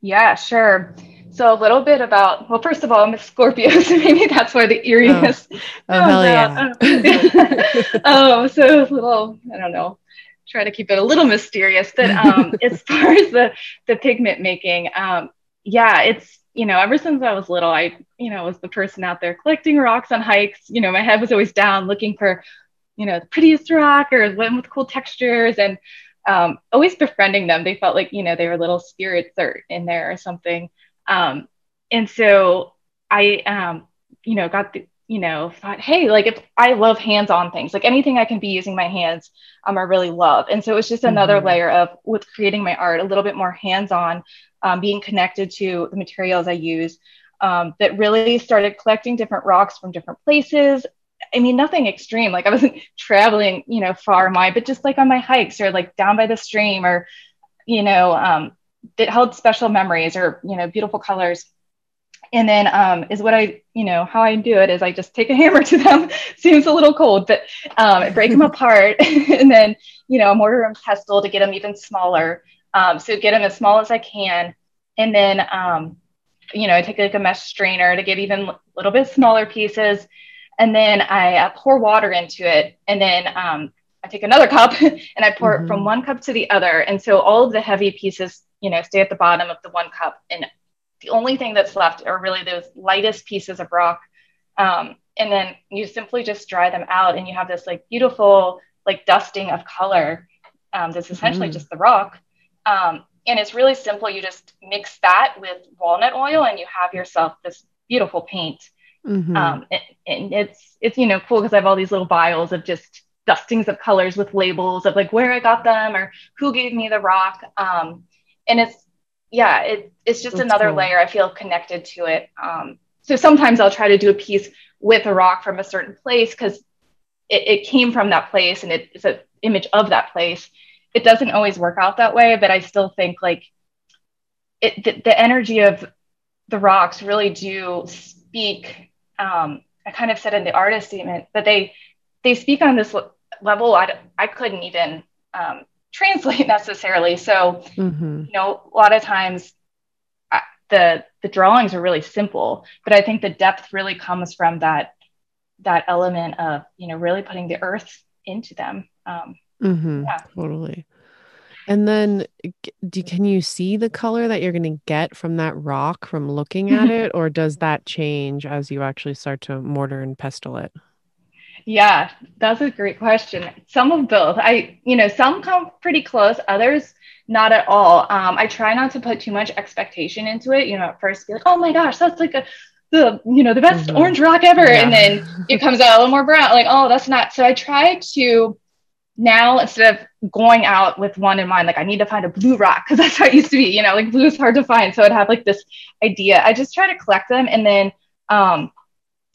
Yeah, sure. So a little bit about well, first of all, I'm a Scorpio, [laughs] so maybe that's why the eeriness. Oh, oh hell yeah! [laughs] um, so a little, I don't know, try to keep it a little mysterious. But um, [laughs] as far as the the pigment making, um, yeah, it's you know ever since I was little, I you know was the person out there collecting rocks on hikes. You know, my head was always down looking for you know the prettiest rock or one with cool textures and um, always befriending them. They felt like you know they were little spirits or in there or something. Um, and so I um, you know got the you know, thought, hey, like if I love hands-on things, like anything I can be using my hands, um, I really love. And so it was just another mm-hmm. layer of with creating my art, a little bit more hands-on, um, being connected to the materials I use. Um, that really started collecting different rocks from different places. I mean, nothing extreme. Like I wasn't [laughs] traveling, you know, far my, but just like on my hikes or like down by the stream or, you know, um, that held special memories or, you know, beautiful colors and then um, is what I, you know, how I do it is I just take a [laughs] hammer to them. Seems a little cold, but um, break them [laughs] apart, [laughs] and then you know, a mortar and pestle to get them even smaller. Um, so get them as small as I can, and then um, you know, I take like a mesh strainer to get even a little bit smaller pieces, and then I uh, pour water into it, and then um, I take another cup and I pour Mhm. it from one cup to the other. And so all of the heavy pieces, you know, stay at the bottom of the one cup. And the only thing that's left are really those lightest pieces of rock. Um, and then you simply just dry them out and you have this like beautiful like dusting of color um, that's essentially Mhm. just the rock. Um, and it's really simple. You just mix that with walnut oil and you have yourself this beautiful paint. Mhm. Um, and, and it's it's you know cool because I have all these little vials of just dustings of colors with labels of like where I got them or who gave me the rock. Um, and it's yeah, it, it's just That's another cool. layer. I feel connected to it. Um, so sometimes I'll try to do a piece with a rock from a certain place because it, it came from that place and it, it's an image of that place. It doesn't always work out that way, but I still think like it the, the energy of the rocks really do speak. Um, I kind of said in the artist statement, but they they speak on this level I, I couldn't even um, translate [laughs] necessarily. So Mhm. you know, a lot of times I, the the drawings are really simple, but I think the depth really comes from that that element of you know really putting the earth into them. Um, Mm-hmm. Yeah. Totally. And then, do, can you see the color that you're going to get from that rock from looking at [laughs] it, or does that change as you actually start to mortar and pestle it? Yeah, that's a great question. Some of both. I you know some come pretty close, others not at all. Um, I try not to put too much expectation into it. You know, at first be like, oh my gosh, that's like a the you know the best Mhm. orange rock ever, and then it comes out a little more brown like oh that's not so i try to now instead of going out with one in mind like i need to find a blue rock because [laughs] that's how it used to be you know like blue is hard to find so i'd have like this idea i just try to collect them and then um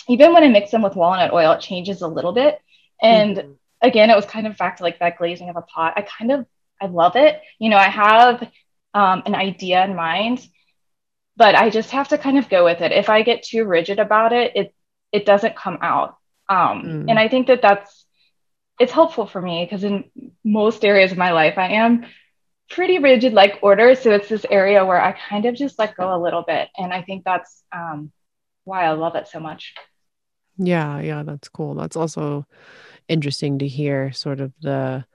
even when i mix them with walnut oil it changes a little bit. And Mhm. again it was kind of back to like that glazing of a pot. I kind of i love it. You know i have um, an idea in mind but i just have to kind of go with it. If i get too rigid about it it it doesn't come out. Um, Mm. and i think that that's it's helpful for me because in most areas of my life i am pretty rigid like order. So it's this area where i kind of just let go a little bit. And i think that's um, why i love it so much Yeah, yeah, that's cool. That's also interesting to hear sort of the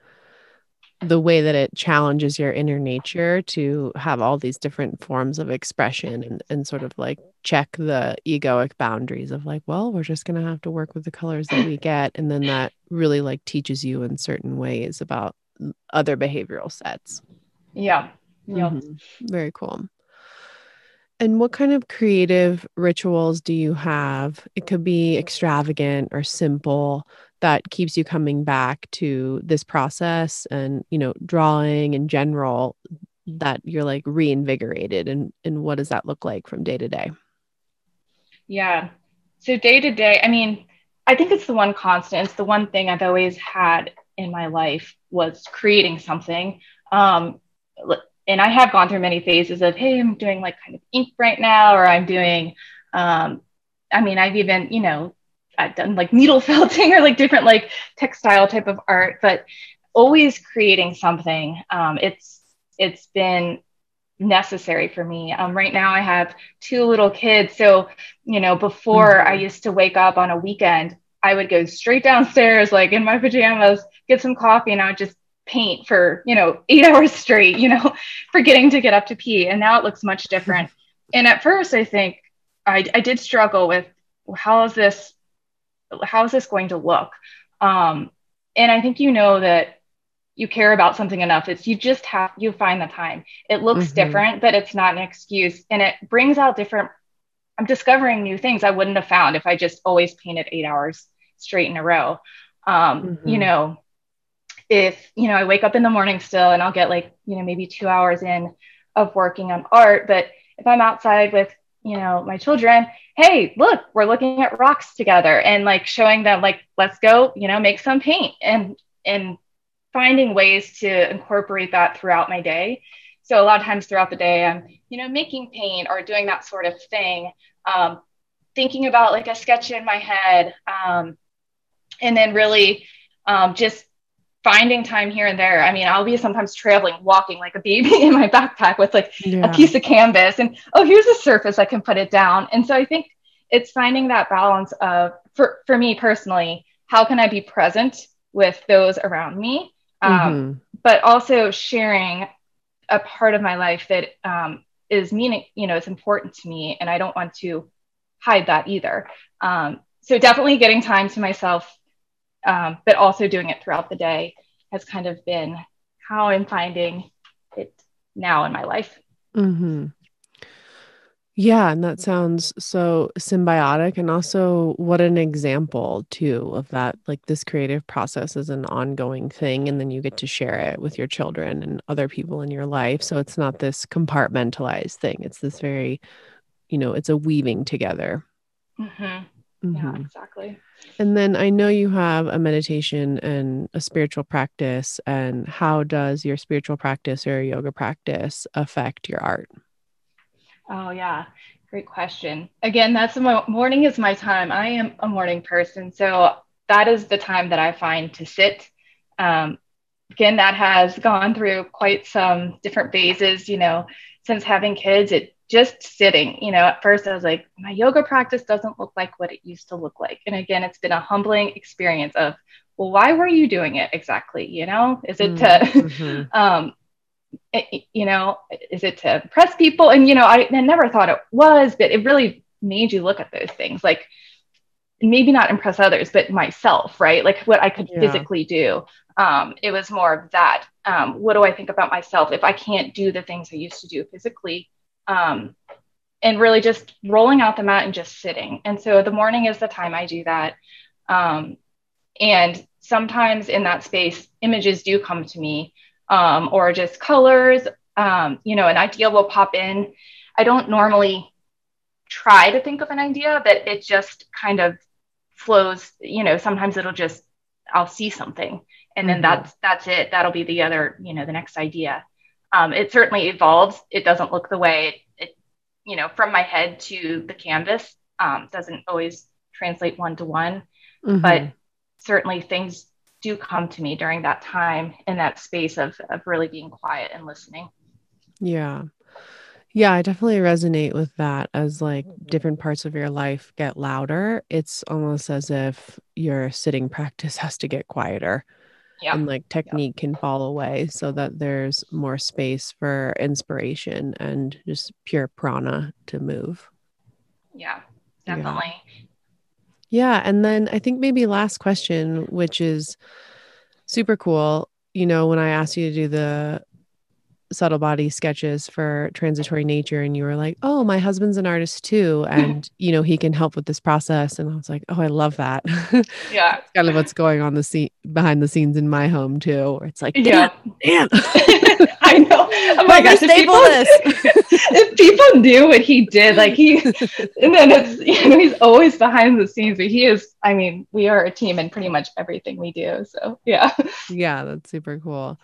the way that it challenges your inner nature to have all these different forms of expression and, and sort of like check the egoic boundaries of like, well, we're just gonna have to work with the colors that we get. And then that really like teaches you in certain ways about other behavioral sets. yeah yeah Mhm. Very cool. And what kind of creative rituals do you have? It could be extravagant or simple that keeps you coming back to this process and, you know, drawing in general that you're like reinvigorated and and what does that look like from day to day? Yeah. So day to day, I mean, I think it's the one constant. It's the one thing I've always had in my life was creating something. Um, and I have gone through many phases of, hey, I'm doing like kind of ink right now, or I'm doing, um, I mean, I've even, you know, I've done like needle [laughs] felting or like different like textile type of art, but always creating something. Um, it's it's been necessary for me. Um, right now, I have two little kids, so you know, before Mhm. I used to wake up on a weekend, I would go straight downstairs, like in my pajamas, get some coffee, and I would just paint for, you know, eight [laughs] hours straight, you know, forgetting to get up to pee. And now it looks much different. [laughs] and at first, I think I, I did struggle with how is this, how is this going to look? Um, and I think you know that you care about something enough. It's you just have you find the time. It looks Mhm. different, but it's not an excuse, and it brings out different I'm discovering new things I wouldn't have found if I just always painted eight hours straight in a row. Um, You Mhm. know, if, you know, I wake up in the morning still and I'll get like, you know, maybe two hours in of working on art. But if I'm outside with, you know, my children, hey, look, we're looking at rocks together and like showing them, like, let's go, you know, make some paint and, and finding ways to incorporate that throughout my day. So a lot of times throughout the day, I'm, you know, making paint or doing that sort of thing, um, thinking about like a sketch in my head, um, and then really um, just finding time here and there. I mean, I'll be sometimes traveling, walking like a baby [laughs] in my backpack with like Yeah. a piece of canvas, and oh, here's a surface I can put it down. And so I think it's finding that balance of, for for me personally, how can I be present with those around me um, mm-hmm. but also sharing a part of my life that um, is meaning you know it's important to me and i don't want to hide that either um, so definitely getting time to myself um, but also doing it throughout the day has kind of been how i'm finding it now in my life mm-hmm. Yeah, and that sounds so symbiotic and also what an example too of that like this creative process is an ongoing thing and then you get to share it with your children and other people in your life. So it's not this compartmentalized thing. It's this very you know, it's a weaving together. Mm-hmm. Mm-hmm. Yeah, exactly. And then I know you have a meditation and a spiritual practice and how does your spiritual practice or yoga practice affect your art? Oh, yeah. Great question. Again, that's my morning is my time. I am a morning person. So that is the time that I find to sit. Um, again, that has gone through quite some different phases, you know, since having kids, it just sitting, you know, at first I was like, my yoga practice doesn't look like what it used to look like. And again, it's been a humbling experience of, well, why were you doing it exactly? You know, is it to, mm-hmm. [laughs] um, you know, is it to impress people? And, you know, I, I never thought it was, but it really made you look at those things like maybe not impress others, but myself, right? Like what I could yeah. physically do. Um, it was more of that. Um, what do I think about myself if I can't do the things I used to do physically? Um, and really just rolling out the mat and just sitting. And so the morning is the time I do that. Um, and sometimes in that space, images do come to me um, or just colors. Um, you know, an idea will pop in. I don't normally try to think of an idea, but it just kind of flows. You know, sometimes it'll just I'll see something, and then mm-hmm. that's that's it. That'll be the other, you know, the next idea. Um, it certainly evolves. It doesn't look the way it, it you know, from my head to the canvas. Um, doesn't always translate one to one, mm-hmm. but certainly things do come to me during that time in that space of, of really being quiet and listening. Yeah. Yeah, I definitely resonate with that as like different parts of your life get louder. It's almost as if your sitting practice [laughs] has to get quieter. Yeah. And like technique yeah. can fall away so that there's more space for inspiration and just pure prana to move. Yeah, definitely. Yeah. Yeah. And then I think maybe last question, which is super cool. You know, when I asked you to do the subtle body sketches for transitory uh-huh. nature and you were like oh my husband's an artist too and you know he can help with this process and i was like oh i love that. [laughs] Yeah. Kind of what's going on the scene behind the scenes in my home too where it's like yeah. damn. [laughs] I know. Oh my gosh if people, [laughs] if people knew what he did like he and then it's you know he's always behind the scenes but he is i mean we are a team in pretty much everything we do so yeah. Yeah that's super cool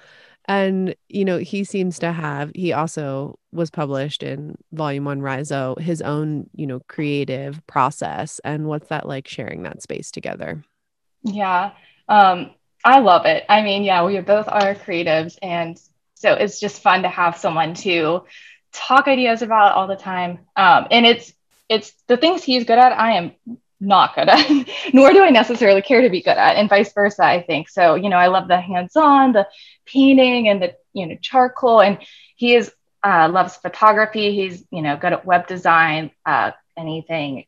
and, you know, he seems to have, he also was published in volume one Rhizo, his own, you know, creative process. And what's that like sharing that space together? Yeah. Um, I love it. I mean, yeah, we both are creatives. And so it's just fun to have someone to talk ideas about all the time. Um, and it's, it's the things he's good at. I am not good at, [laughs] nor do I necessarily care to be good at, and vice versa, I think. So, you know, I love the hands on, the painting and the, you know, charcoal. And he is, uh, loves photography. He's, you know, good at web design, uh, anything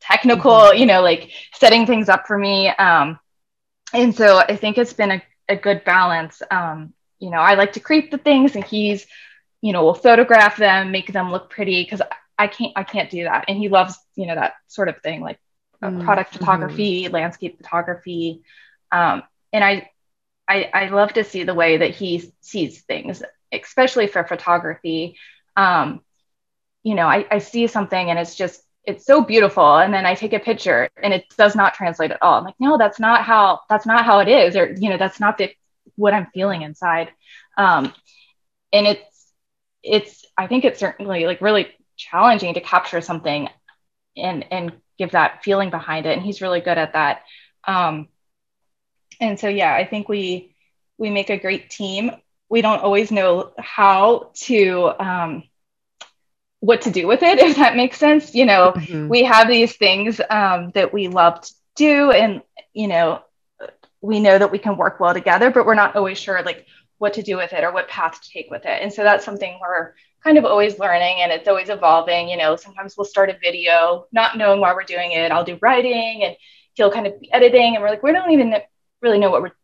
technical, mm-hmm. you know, like setting things up for me. Um, and so I think it's been a, a good balance. Um, you know, I like to create the things and he's, you know, will photograph them, make them look pretty because I can't I can't do that. And he loves, you know, that sort of thing, like mm-hmm. product photography, mm-hmm. landscape photography. Um, and I, I, I love to see the way that he sees things, especially for photography. Um, you know, I, I see something and it's just, it's so beautiful. And then I take a picture and it does not translate at all. I'm like, no, that's not how, that's not how it is. Or, you know, that's not the, what I'm feeling inside. Um, and it's, it's, I think it's certainly like really challenging to capture something and, and give that feeling behind it and he's really good at that um, and so yeah i think we we make a great team we don't always know how to um, what to do with it [laughs] if that makes sense you know mm-hmm. we have these things um, that we love to do and you know we know that we can work well together, but we're not always sure like what to do with it or what path to take with it. And so that's something we're kind of always learning and it's always evolving. You know, sometimes we'll start a video not knowing why we're doing it. I'll do writing and he'll kind of be editing and we're like, we don't even really know what we're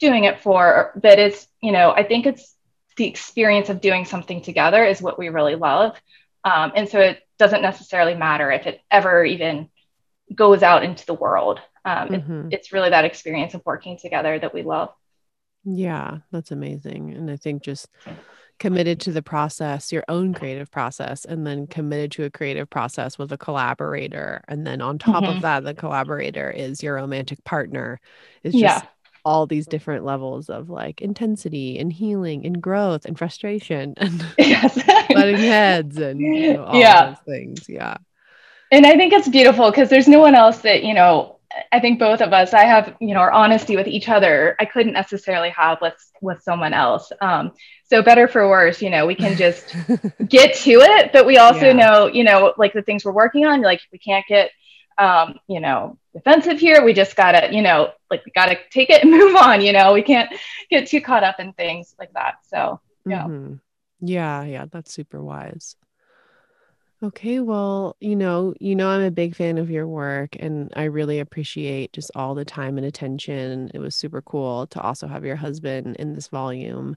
doing it for. But it's, you know, I think it's the experience of doing something together is what we really love. Um, and so it doesn't necessarily matter if it ever even goes out into the world. Um, mm-hmm. it, it's really that experience of working together that we love. Yeah, that's amazing. And I think just committed to the process, your own creative process, and then committed to a creative process with a collaborator. And then on top mm-hmm. of that, the collaborator is your romantic partner. Is just yeah. all these different levels of like intensity and healing and growth and frustration [laughs] and [laughs] yes. butting heads and you know, all yeah. those things. Yeah. And I think it's beautiful because there's no one else that, you know, I think both of us, I have, you know, our honesty with each other. I couldn't necessarily have with with someone else. Um, so better for worse, you know, we can just [laughs] get to it, but we also yeah. know, you know, like the things we're working on, like we can't get, um, you know, defensive here. We just gotta, you know, like we gotta take it and [laughs] move on. You know, we can't get too caught up in things like that. So yeah, mm-hmm. yeah, yeah, that's super wise. Okay, well, you know, you know I'm a big fan of your work and I really appreciate just all the time and attention. It was super cool to also have your husband in this volume.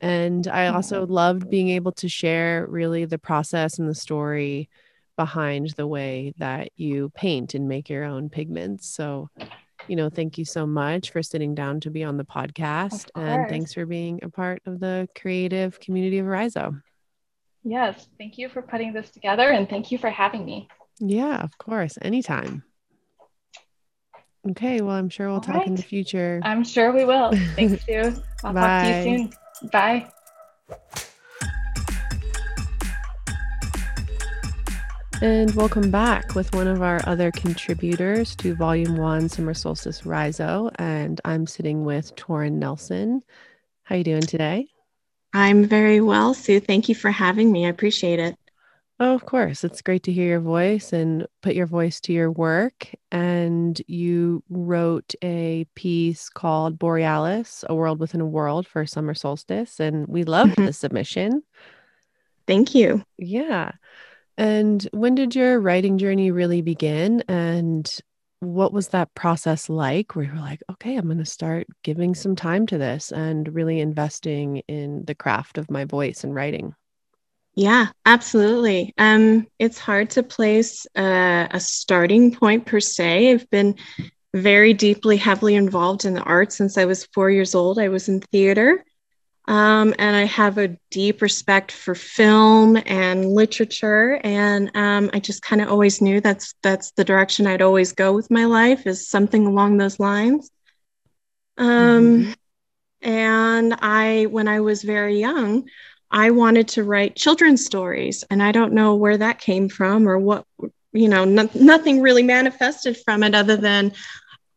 And I also loved being able to share really the process and the story behind the way that you paint and make your own pigments. So, you know, thank you so much for sitting down to be on the podcast and thanks for being a part of the creative community of Arizo. Yes, thank you for putting this together and thank you for having me. Yeah, of course, anytime. Okay, well, I'm sure we'll All talk right. in the future. I'm sure we will. Thanks, [laughs] Sue. I'll Bye. talk to you soon. Bye. And welcome back with one of our other contributors to Volume 1 Summer Solstice Rhizo. And I'm sitting with Torin Nelson. How are you doing today? I'm very well, Sue. Thank you for having me. I appreciate it. Oh, of course. It's great to hear your voice and put your voice to your work. And you wrote a piece called Borealis, A World Within a World for Summer Solstice. And we loved mm-hmm. the submission. Thank you. Yeah. And when did your writing journey really begin? And what was that process like where you were like, okay, I'm going to start giving some time to this and really investing in the craft of my voice and writing? Yeah, absolutely. Um, it's hard to place a, a starting point per se. I've been very deeply, heavily involved in the arts since I was four years old. I was in theater. Um, and I have a deep respect for film and literature, and um, I just kind of always knew that's that's the direction I'd always go with my life is something along those lines. Um, mm-hmm. And I, when I was very young, I wanted to write children's stories, and I don't know where that came from or what you know. No, nothing really manifested from it other than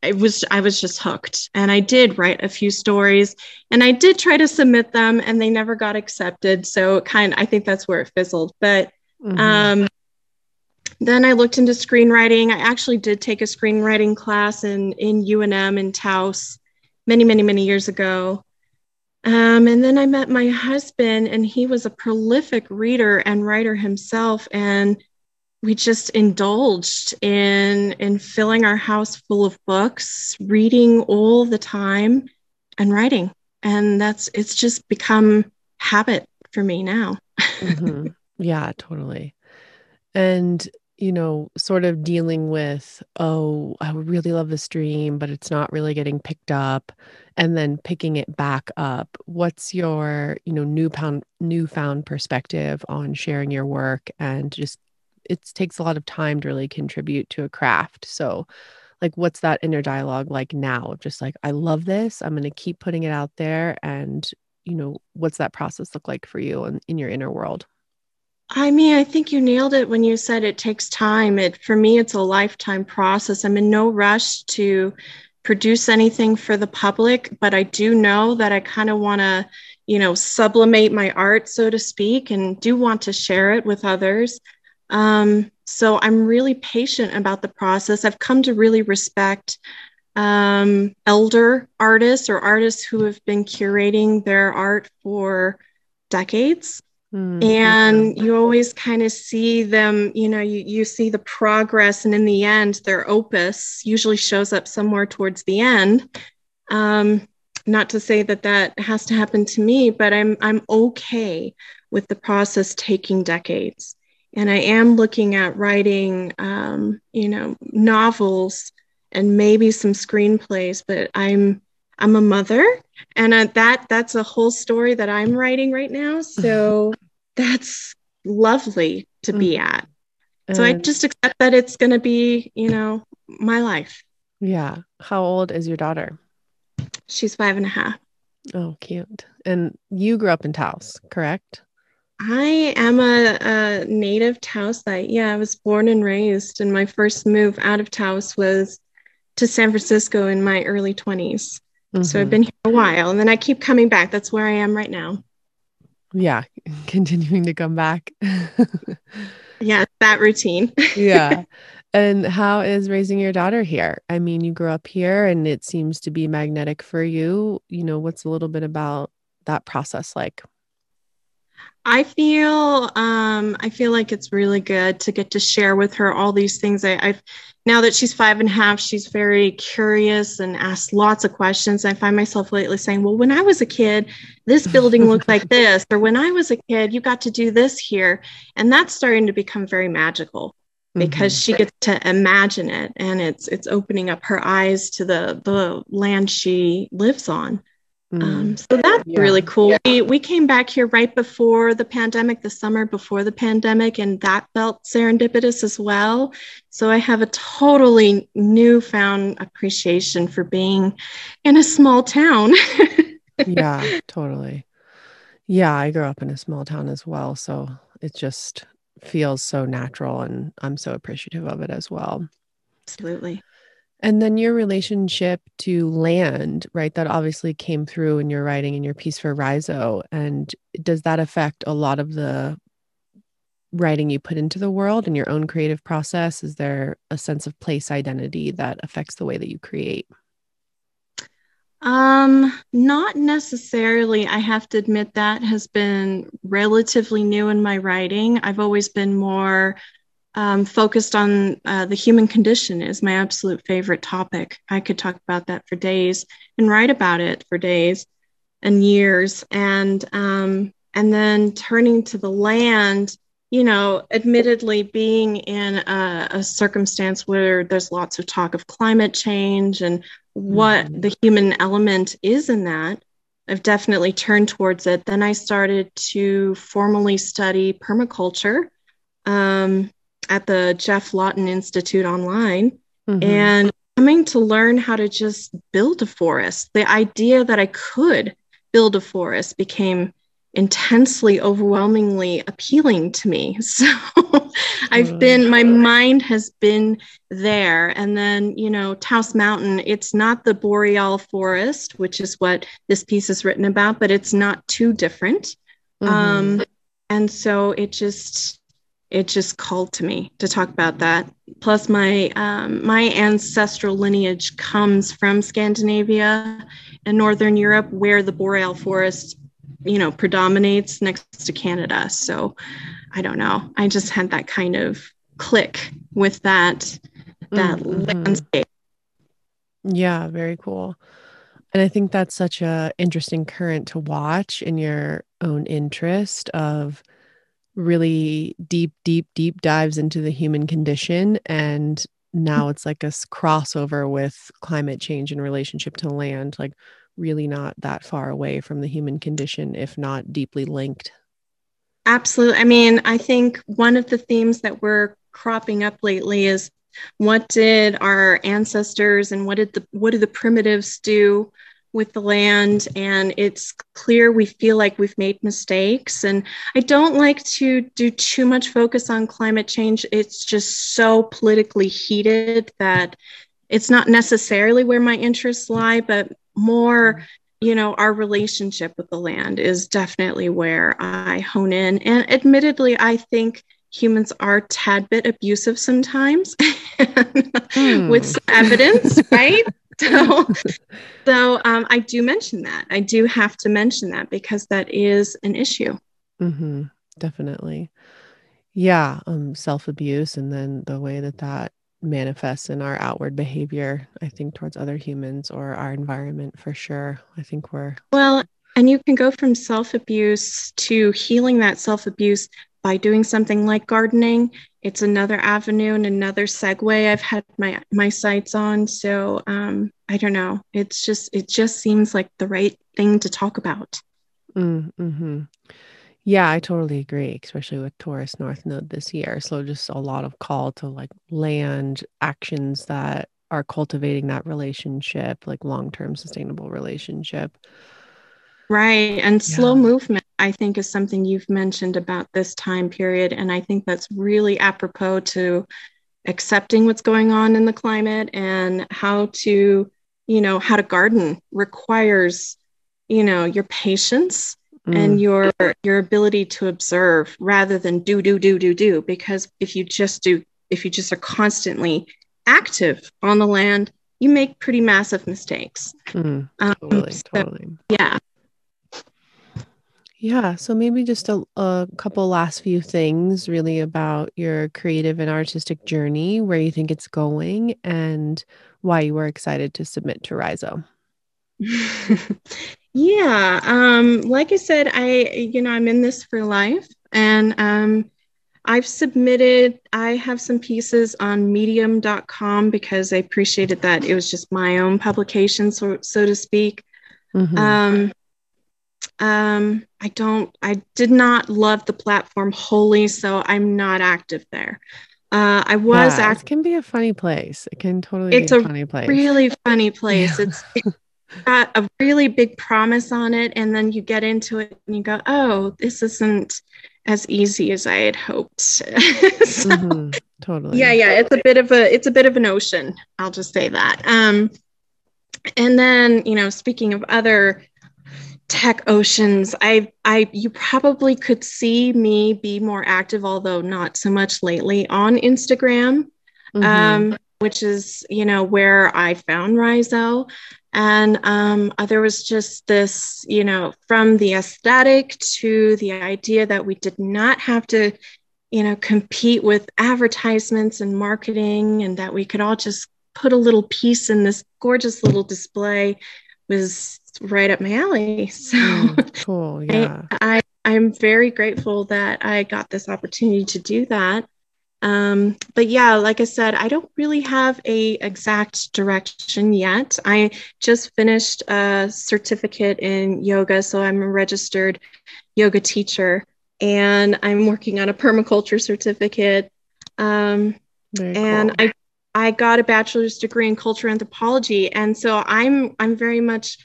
I was I was just hooked. And I did write a few stories and I did try to submit them and they never got accepted. So kind I think that's where it fizzled. But mm-hmm. um, then I looked into screenwriting. I actually did take a screenwriting class in in UNM in Taos many many many years ago. Um, and then I met my husband and he was a prolific reader and writer himself and we just indulged in in filling our house full of books reading all the time and writing. And that's it's just become habit for me now. Mm-hmm. [laughs] yeah totally. And you know sort of dealing with oh i would really love this dream but it's not really getting picked up and then picking it back up. What's your you know newfound newfound perspective on sharing your work and just it takes a lot of time to really contribute to a craft. So, like, what's that inner dialogue like now? of Just like, I love this. I'm going to keep putting it out there. And, you know, what's that process look like for you in, in your inner world? I mean, I think you nailed it when you said it takes time. It for me, it's a lifetime process. I'm in no rush to produce anything for the public, but I do know that I kind of want to, you know, sublimate my art, so to speak, and do want to share it with others. Um, so I'm really patient about the process. I've come to really respect um, elder artists or artists who have been curating their art for decades. Mm-hmm. And you always kind of see them, you know, you, you see the progress, and in the end, their opus usually shows up somewhere towards the end. Um, not to say that that has to happen to me, but I'm I'm okay with the process taking decades. And I am looking at writing, um, you know, novels and maybe some screenplays. But I'm I'm a mother, and uh, that that's a whole story that I'm writing right now. [laughs] So that's lovely to be mm. at. So I just accept that it's going to be, you know, my life. Yeah. How old is your daughter? She's five and a half. Oh, cute. And you grew up in Taos, correct? I am a, a native Taosite. Yeah, I was born and raised, and my first move out of Taos was to San Francisco in my early 20s. Mm-hmm. So I've mm-hmm. been here a while, and then I keep coming back. That's where I am right now. Yeah, [laughs] continuing to come back. [laughs] yeah, that routine. [laughs] yeah. And how is raising your daughter here? I mean, you grew up here and it seems to be magnetic for you. You know, what's a little bit about that process like? I feel um, I feel like it's really good to get to share with her all these things. I, I've now that she's five and a half, she's very curious and asks lots of questions. I find myself lately saying, "Well, when I was a kid, this building looked like [laughs] this," or "When I was a kid, you got to do this here," and that's starting to become very magical because mm-hmm. she gets to imagine it, and it's it's opening up her eyes to the the land she lives on. Um, mm. so that's yeah. really cool. Yeah. We, we came back here right before the pandemic, the summer before the pandemic, and that felt serendipitous as well. So I have a totally newfound appreciation for being in a small town. [laughs] yeah, totally. Yeah, I grew up in a small town as well. So it just feels so natural, and I'm so appreciative of it as well. Absolutely. And then your relationship to land, right? That obviously came through in your writing in your piece for Rhizo. And does that affect a lot of the writing you put into the world and your own creative process? Is there a sense of place identity that affects the way that you create? Um, not necessarily. I have to admit that has been relatively new in my writing. I've always been more um, focused on uh, the human condition is my absolute favorite topic. I could talk about that for days and write about it for days and years. And um, and then turning to the land, you know, admittedly being in a, a circumstance where there's lots of talk of climate change and what mm-hmm. the human element is in that. I've definitely turned towards it. Then I started to formally study permaculture. Um, at the Geoff Lawton Institute online mm-hmm. and coming to learn how to just build a forest. The idea that I could build a forest became intensely overwhelmingly appealing to me [laughs] so i've been my mind has been there and then you know taos mountain it's not the boreal forest which is what this piece is written about but it's not too different mm-hmm. um and so it just it just called to me to talk about that. Plus, my um, my ancestral lineage comes from Scandinavia and Northern Europe, where the boreal forest, you know, predominates next to Canada. So, I don't know. I just had that kind of click with that that mm-hmm. landscape. Yeah, very cool. And I think that's such a interesting current to watch in your own interest of really deep, deep, deep dives into the human condition. And now it's like a crossover with climate change in relationship to land, like really not that far away from the human condition, if not deeply linked. Absolutely. I mean, I think one of the themes that we're cropping up lately is what did our ancestors and what did the what do the primitives do with the land and it's clear we feel like we've made mistakes. And i don't like to do too much focus on climate change. It's just so politically heated that it's not necessarily where my interests lie but more you know our relationship with the land is definitely where i hone in. And admittedly i think humans are tad bit abusive sometimes. [laughs] Hmm. with some evidence right so, [laughs] so um, I do mention that. I do have to mention that because that is an issue. Mm-hmm. Definitely. Yeah. Um, self abuse and then the way that that manifests in our outward behavior, I think, towards other humans or our environment for sure. I think we're. Well, and you can go from self abuse to healing that self abuse by doing something like gardening. It's another avenue and another segue I've had my my sights on. So um, I don't know. It's just it just seems like the right thing to talk about. Mm, hmm Yeah, I totally agree, especially with Taurus North Node this year. So just a lot of call to like land actions that are cultivating that relationship, like long-term sustainable relationship. Right. And slow movement, I think, is something you've mentioned about this time period. And I think that's really apropos to accepting what's going on in the climate and how to, you know, how to garden requires, you know, your patience mm. and your your ability to observe rather than do, do, do, do, do. Because if you just do, if you just are constantly active on the land, you make pretty massive mistakes. Mm, totally, um, so, totally. Yeah. Yeah. So maybe just a, a couple last few things really about your creative and artistic journey, where you think it's going, and why you were excited to submit to Rhizo. [laughs] yeah. Um, like I said, I, you know, I'm in this for life and um, I've submitted, I have some pieces on medium.com because I appreciated that it was just my own publication, so, so to speak. Mm-hmm. Um, um, I don't, I did not love the platform wholly, so I'm not active there. Uh, I was yeah, active. It can be a funny place. It can totally it's be a, a funny place. Really funny place. Yeah. It's, [laughs] it's got a really big promise on it, and then you get into it and you go, "Oh, this isn't as easy as I had hoped." [laughs] so, mm-hmm, totally. Yeah, yeah. It's a bit of a it's a bit of an ocean. I'll just say that. Um, and then you know, speaking of other tech oceans i i you probably could see me be more active although not so much lately on instagram mm-hmm. um, which is you know where i found Rhizo and um, uh, there was just this you know from the aesthetic to the idea that we did not have to you know compete with advertisements and marketing and that we could all just put a little piece in this gorgeous little display was right up my alley. [laughs] So mm, [laughs] cool. Yeah. I, I, am very grateful that I got this opportunity to do that. Um, but yeah, like I said, I don't really have a exact direction yet. I just finished a certificate in yoga, so I'm a registered yoga teacher, and I'm working on a permaculture certificate. Um, and I I got a bachelor's degree in cultural anthropology, and so I'm I'm very much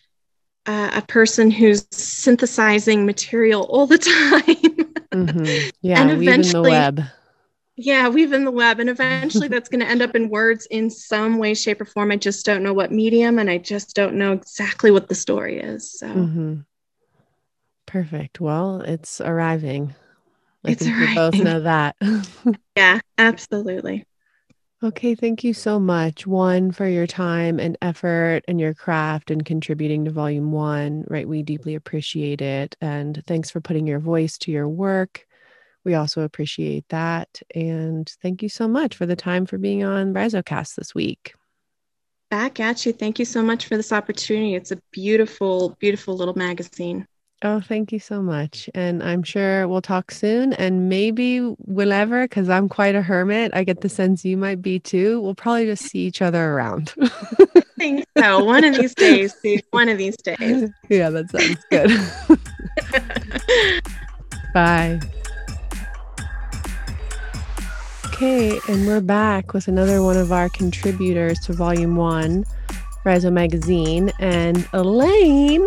uh, a person who's synthesizing material all the [laughs] time. mm-hmm. Yeah, and eventually, the web. Yeah, weaving the web, and eventually that's going to end up in words in some way, shape, or form. I just don't know what medium, and I just don't know exactly what the story is. So. Mm-hmm. Perfect. Well, it's arriving. I it's think arriving. we both know that. [laughs] yeah, absolutely. Okay, thank you so much. One, for your time and effort and your craft and contributing to volume one, right? We deeply appreciate it. And thanks for putting your voice to your work. We also appreciate that. And thank you so much for the time for being on Rhizocast this week. Back at you. Thank you so much for this opportunity. It's a beautiful, beautiful little magazine. Oh, thank you so much. And I'm sure we'll talk soon and maybe whenever, because I'm quite a hermit. I get the sense you might be too. We'll probably just see each other around. I think so. One of these days, one of these days. [laughs] Yeah, that sounds good. [laughs] Bye. Okay, and we're back with another one of our contributors to Volume 1, Rhizo Magazine, and Elaine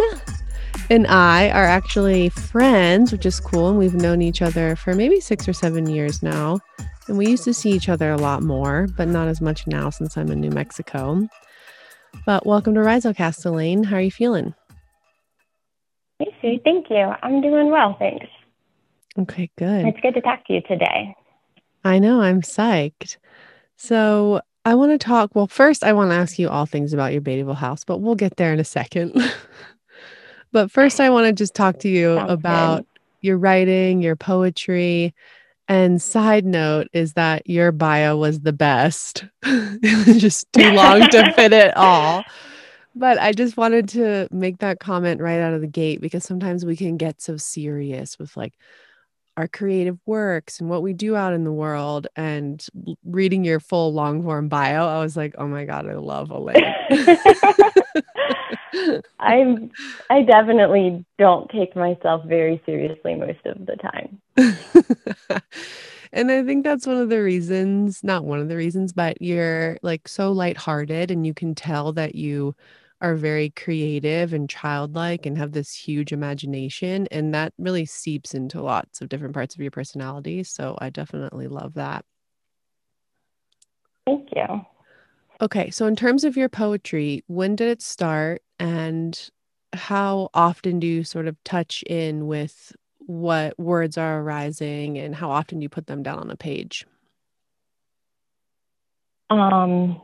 and I are actually friends, which is cool. And we've known each other for maybe six or seven years now. And we used to see each other a lot more, but not as much now since I'm in New Mexico. But welcome to Rhizocast, Elaine. How are you feeling? Hey, Sue. Thank you. I'm doing well, thanks. Okay, good. It's good to talk to you today. I know. I'm psyched. So, I want to talk. Well, first, I want to ask you all things about your Beattyville house, but we'll get there in a second. [laughs] but first, I want to just talk to you Sounds about good. your writing, your poetry. And side note is that your bio was the best. [laughs] it was just too long to [laughs] fit it all. But I just wanted to make that comment right out of the gate because sometimes we can get so serious with like our creative works and what we do out in the world. And reading your full long form bio, I was like, oh my God, I love [laughs] Elaine. [laughs] I'm I definitely don't take myself very seriously most of the time. and I think that's one of the reasons, not one of the reasons, but you're like so lighthearted and you can tell that you are very creative and childlike and have this huge imagination. And that really seeps into lots of different parts of your personality. So I definitely love that. Thank you. Okay. So, in terms of your poetry, when did it start and how often do you sort of touch in with what words are arising and how often do you put them down on a page? Um,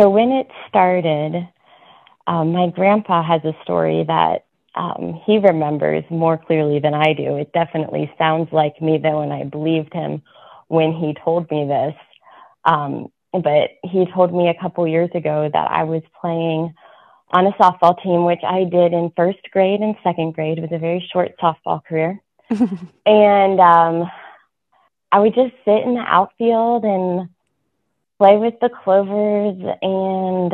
so when it started, um, my grandpa has a story that um, he remembers more clearly than I do. It definitely sounds like me though, and I believed him when he told me this. Um, but he told me a couple years ago that I was playing on a softball team, which I did in first grade and second grade. It was a very short softball career. [laughs] and um, I would just sit in the outfield and play with the clovers. And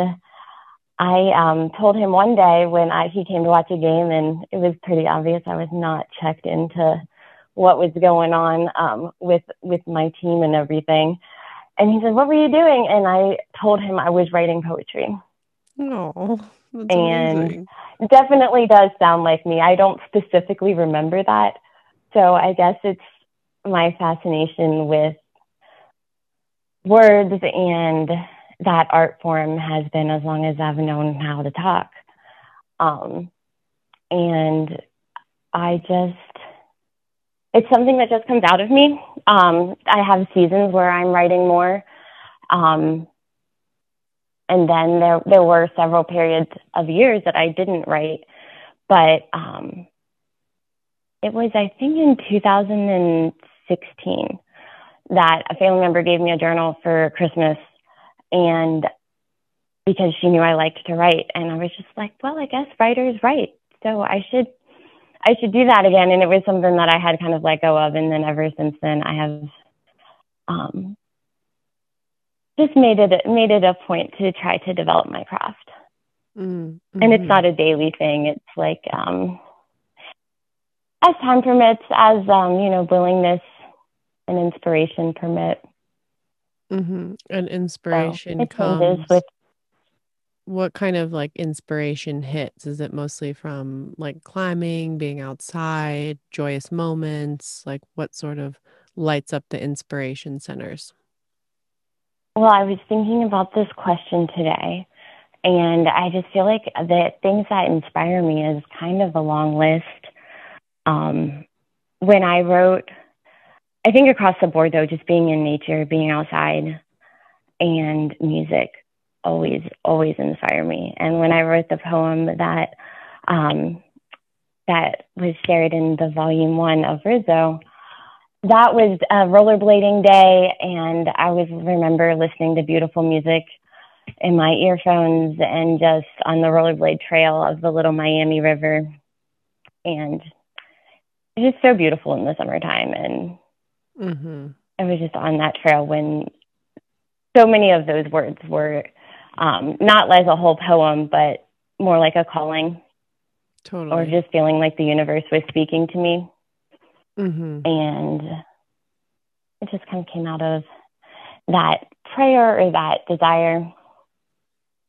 I um, told him one day when I, he came to watch a game, and it was pretty obvious I was not checked into what was going on um, with with my team and everything. And he said, "What were you doing?" And I told him I was writing poetry. That's And- amazing. Definitely does sound like me. I don't specifically remember that. So I guess it's my fascination with words and that art form has been as long as I've known how to talk. Um, and I just, it's something that just comes out of me. Um, I have seasons where I'm writing more. Um, and then there there were several periods of years that I didn't write, but um, it was I think in 2016 that a family member gave me a journal for Christmas, and because she knew I liked to write, and I was just like, well, I guess writers write, so I should I should do that again, and it was something that I had kind of let go of, and then ever since then I have. Um, just made it made it a point to try to develop my craft. Mm, and it's not a daily thing. It's like um as time permits as um you know willingness and inspiration permit Mhm. And inspiration it comes. with What kind of like inspiration hits? Is it mostly from like climbing, being outside, joyous moments? Like what sort of lights up the inspiration centers? well i was thinking about this question today and i just feel like the things that inspire me is kind of a long list um when i wrote i think across the board though just being in nature being outside and music always always inspire me. And when i wrote the poem that um that was shared in the volume one of Rhizo that was a rollerblading day and i was remember listening to beautiful music in my earphones and just on the rollerblade trail of the little miami river. And it's just so beautiful in the summertime and Mhm. I was just on that trail when so many of those words were um, not like a whole poem, but more like a calling Totally. or just feeling like the universe was speaking to me. Mhm. And it just kind of came out of that prayer or that desire.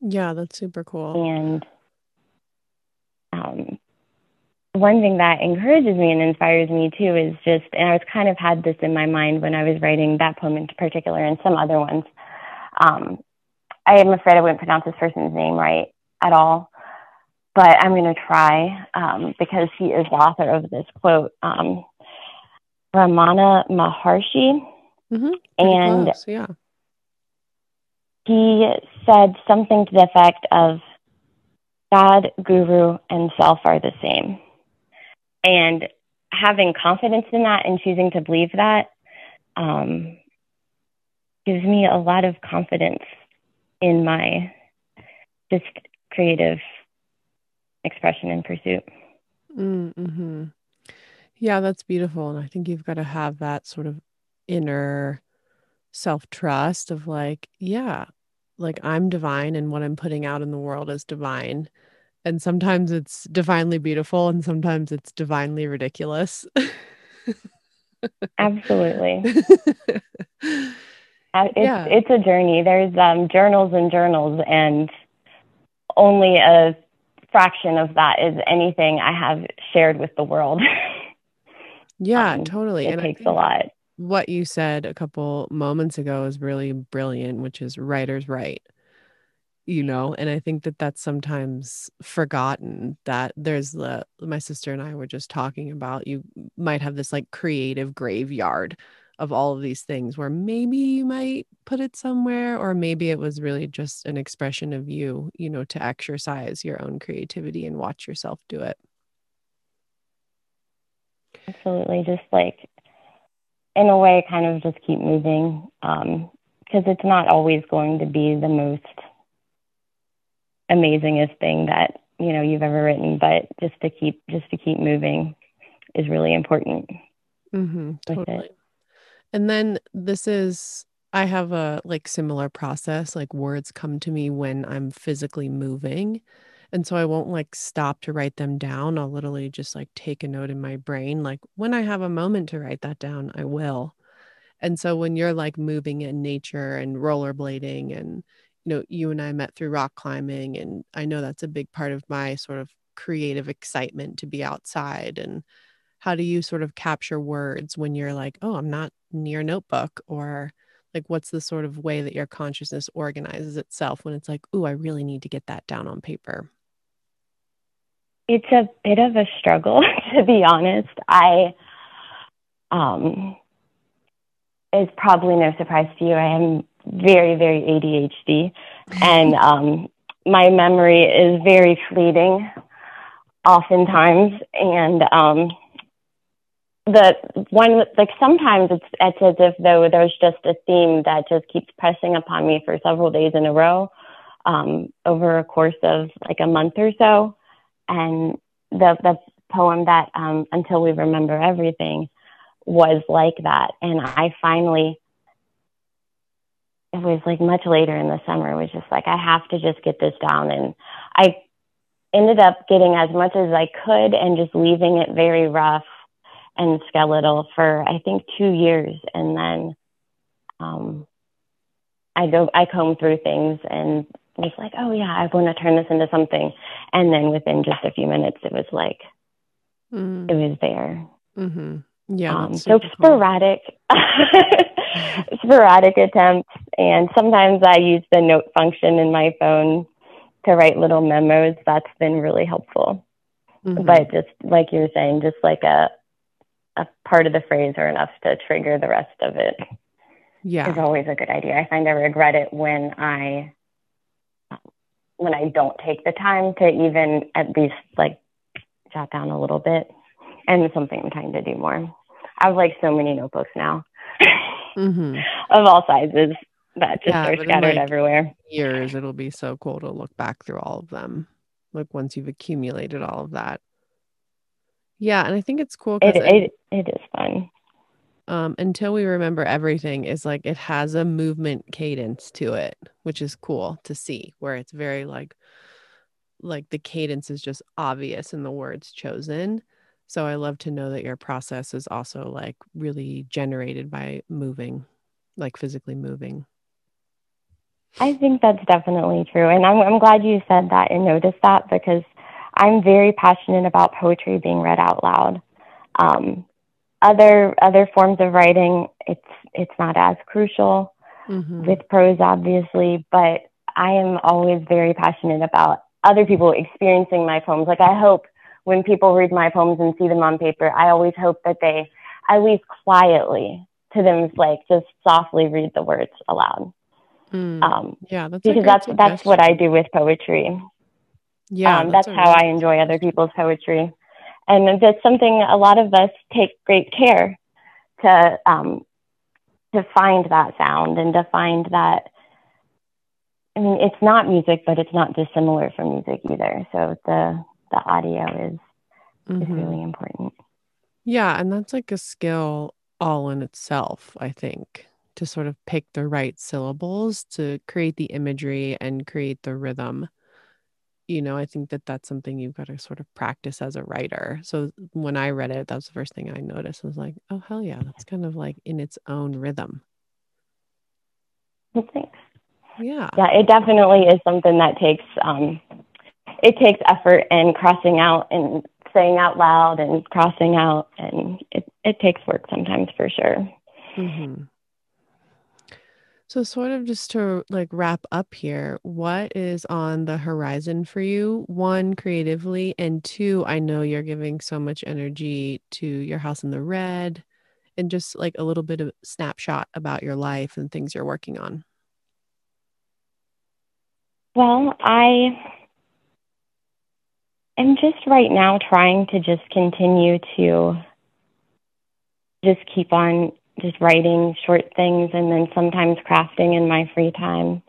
Yeah, that's super cool. And um, one thing that encourages me and inspires me too is just, and I was kind of had this in my mind when I was writing that poem in particular and some other ones. Um, I am afraid I wouldn't pronounce this person's name right at all, but I'm going to try um, because he is the author of this quote. Um, Ramana Maharshi. Mhm. And close, yeah. he said something to the effect of God, guru, and self are the same. And having confidence in that and choosing to believe that um, gives me a lot of confidence in my just creative expression and pursuit. Mm-hmm. Yeah, that's beautiful. And I think you've got to have that sort of inner self trust of like, yeah, like I'm divine and what I'm putting out in the world is divine. And sometimes it's divinely beautiful and sometimes it's divinely ridiculous. Absolutely. [laughs] Uh, it's yeah. it's a journey. There's um, journals and journals, and only a fraction of that is anything I have shared with the world. [laughs] yeah, um, totally. It and takes a lot. What you said a couple moments ago is really brilliant, which is writers write you know and i think that that's sometimes forgotten that there's the my sister and i were just talking about you might have this like creative graveyard of all of these things where maybe you might put it somewhere or maybe it was really just an expression of you you know to exercise your own creativity and watch yourself do it. Absolutely just like in a way kind of just keep moving um because it's not always going to be the most amazingest thing that you know you've ever written but just to keep just to keep moving is really important. Mm-hmm, totally. And then this is i have a like similar process like words come to me when i'm physically moving. And so i won't like stop to write them down. I'll literally just like take a note in my brain like when i have a moment to write that down i will. And so when you're like moving in nature and rollerblading and you know, you and I met through rock climbing, and I know that's a big part of my sort of creative excitement to be outside. And how do you sort of capture words when you're like, oh, I'm not near notebook, or like, what's the sort of way that your consciousness organizes itself when it's like, oh, I really need to get that down on paper? It's a bit of a struggle, [laughs] to be honest. I, um, it's probably no surprise to you. I am very, very ADHD. and um, my memory is very fleeting oftentimes. And um, the one, like sometimes it's, it's as if though there's just a theme that just keeps pressing upon me for several days in a row um, over a course of like a month or so. And the, the poem that um, Until We Remember Everything was like that. And I finally, it was like much later in the summer. It was just like, I have to just get this down. And I ended up getting as much as I could and just leaving it very rough and skeletal for, I think, two years. And then um, I go, I comb through things and was like, oh, yeah, I want to turn this into something. And then within just a few minutes, it was like, mm. it was there. Mm-hmm. Yeah. Um, so sporadic, [laughs] sporadic attempts. And sometimes I use the note function in my phone to write little memos. That's been really helpful. Mm-hmm. But just like you're saying, just like a, a part of the phrase or enough to trigger the rest of it. Yeah. Is always a good idea. I find I regret it when I, when I don't take the time to even at least like jot down a little bit and something I'm trying to do more. I have like so many notebooks now mm-hmm. of all sizes that just yeah, are scattered like everywhere. Years, it'll be so cool to look back through all of them. Like once you've accumulated all of that. Yeah, and I think it's cool. It, it, it is fun. Um, until we remember everything is like it has a movement cadence to it, which is cool to see. Where it's very like, like the cadence is just obvious in the words chosen so I love to know that your process is also like really generated by moving, like physically moving. I think that's definitely true. And I'm, I'm glad you said that and noticed that because I'm very passionate about poetry being read out loud. Um, other other forms of writing, it's it's not as crucial mm-hmm. with prose, obviously, but I am always very passionate about other people experiencing my poems. Like I hope when people read my poems and see them on paper, I always hope that they at least quietly to them like just softly read the words aloud. Mm. Um, yeah, that's because that's that's what I do with poetry. Yeah, um, that's a how I enjoy other people's poetry, and that's something a lot of us take great care to um, to find that sound and to find that. I mean, it's not music, but it's not dissimilar from music either. So the the audio is is Mhm. really important. Yeah, and that's like a skill all in itself, I think, to sort of pick the right syllables to create the imagery and create the rhythm. You know, I think that that's something you've got to sort of practice as a writer. So when I read it, that was the first thing I noticed. I was like, oh, hell yeah, that's kind of like in its own rhythm. Well, thanks. Yeah. Yeah, it definitely is something that takes um, it takes effort and crossing out and saying out loud and crossing out, and it it takes work sometimes for sure. hmm So, sort of just to like wrap up here, what is on the horizon for you? One, creatively, and two, I know you're giving so much energy to your house in the red, and just like a little bit of snapshot about your life and things you're working on. Well, I am just right now trying to just continue to just keep on just writing short things and then sometimes crafting in my free time.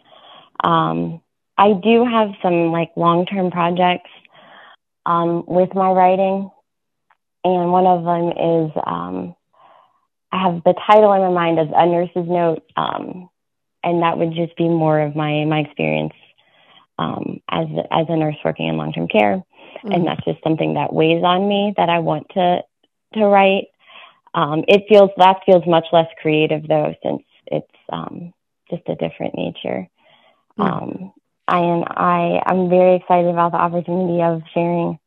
Um, I do have some like long term projects um, with my writing, and one of them is um, I have the title in my mind as A Nurse's Note, um, and that would just be more of my my experience um, as as a nurse working in long term care, Mm. and that's just something that weighs on me that I want to to write. Um, it feels that feels much less creative though, since it's um, just a different nature. Mm. Um, I am I I'm very excited about the opportunity of sharing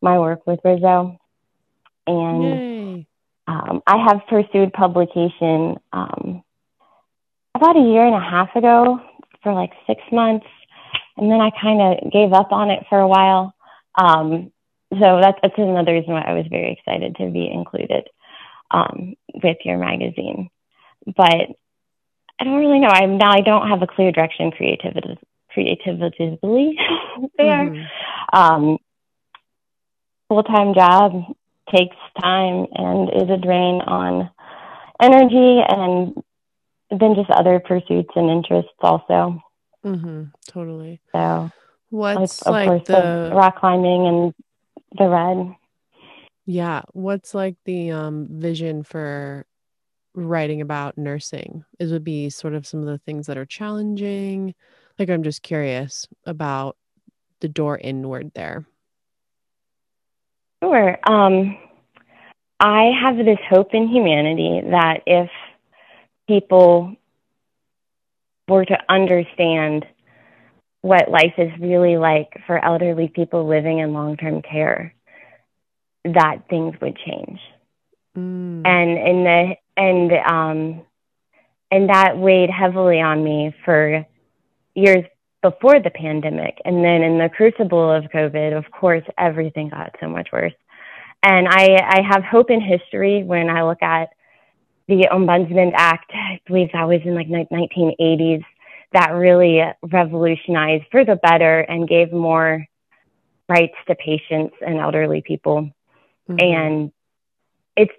my work with Rhizo, and um, I have pursued publication um, about a year and a half ago for like six months, and then I kind of gave up on it for a while. Um, so that's that's another reason why I was very excited to be included um, with your magazine. But I don't really know. I'm now I don't have a clear direction creativity creatively [laughs] there. Mhm. Um, Full time job takes time and is a drain on energy and then just other pursuits and interests also. Mhm. Totally. So What's like course the rock climbing and the red. Yeah. What's like the um vision for writing about nursing? Is would be sort of some of the things that are challenging. Like I'm just curious about the door inward there. Sure. Um, I have this hope in humanity that if people were to understand what life is really like for elderly people living in long term care, that things would change. Mm. And in the and um and that weighed heavily on me for years before the pandemic. And then in the crucible of COVID, of course, everything got so much worse. And I, I have hope in history when I look at the Ombudsman Act, I believe that was in like 1980s, that really revolutionized for the better and gave more rights to patients and elderly people. Mhm. And it's,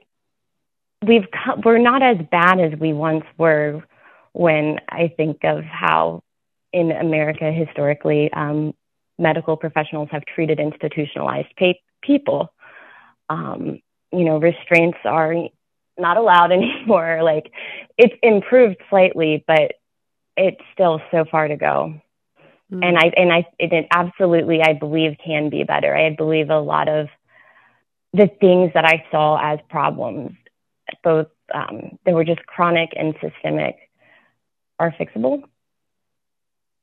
we've, we're not as bad as we once were when I think of how in America historically um, medical professionals have treated institutionalized pa- people. Um, you know, restraints are not allowed [laughs] anymore. Like it's improved slightly, but it's still so far to go. Mm. And I and I it, it absolutely I believe can be better. I believe a lot of the things that I saw as problems, both um, they were just chronic and systemic, are fixable.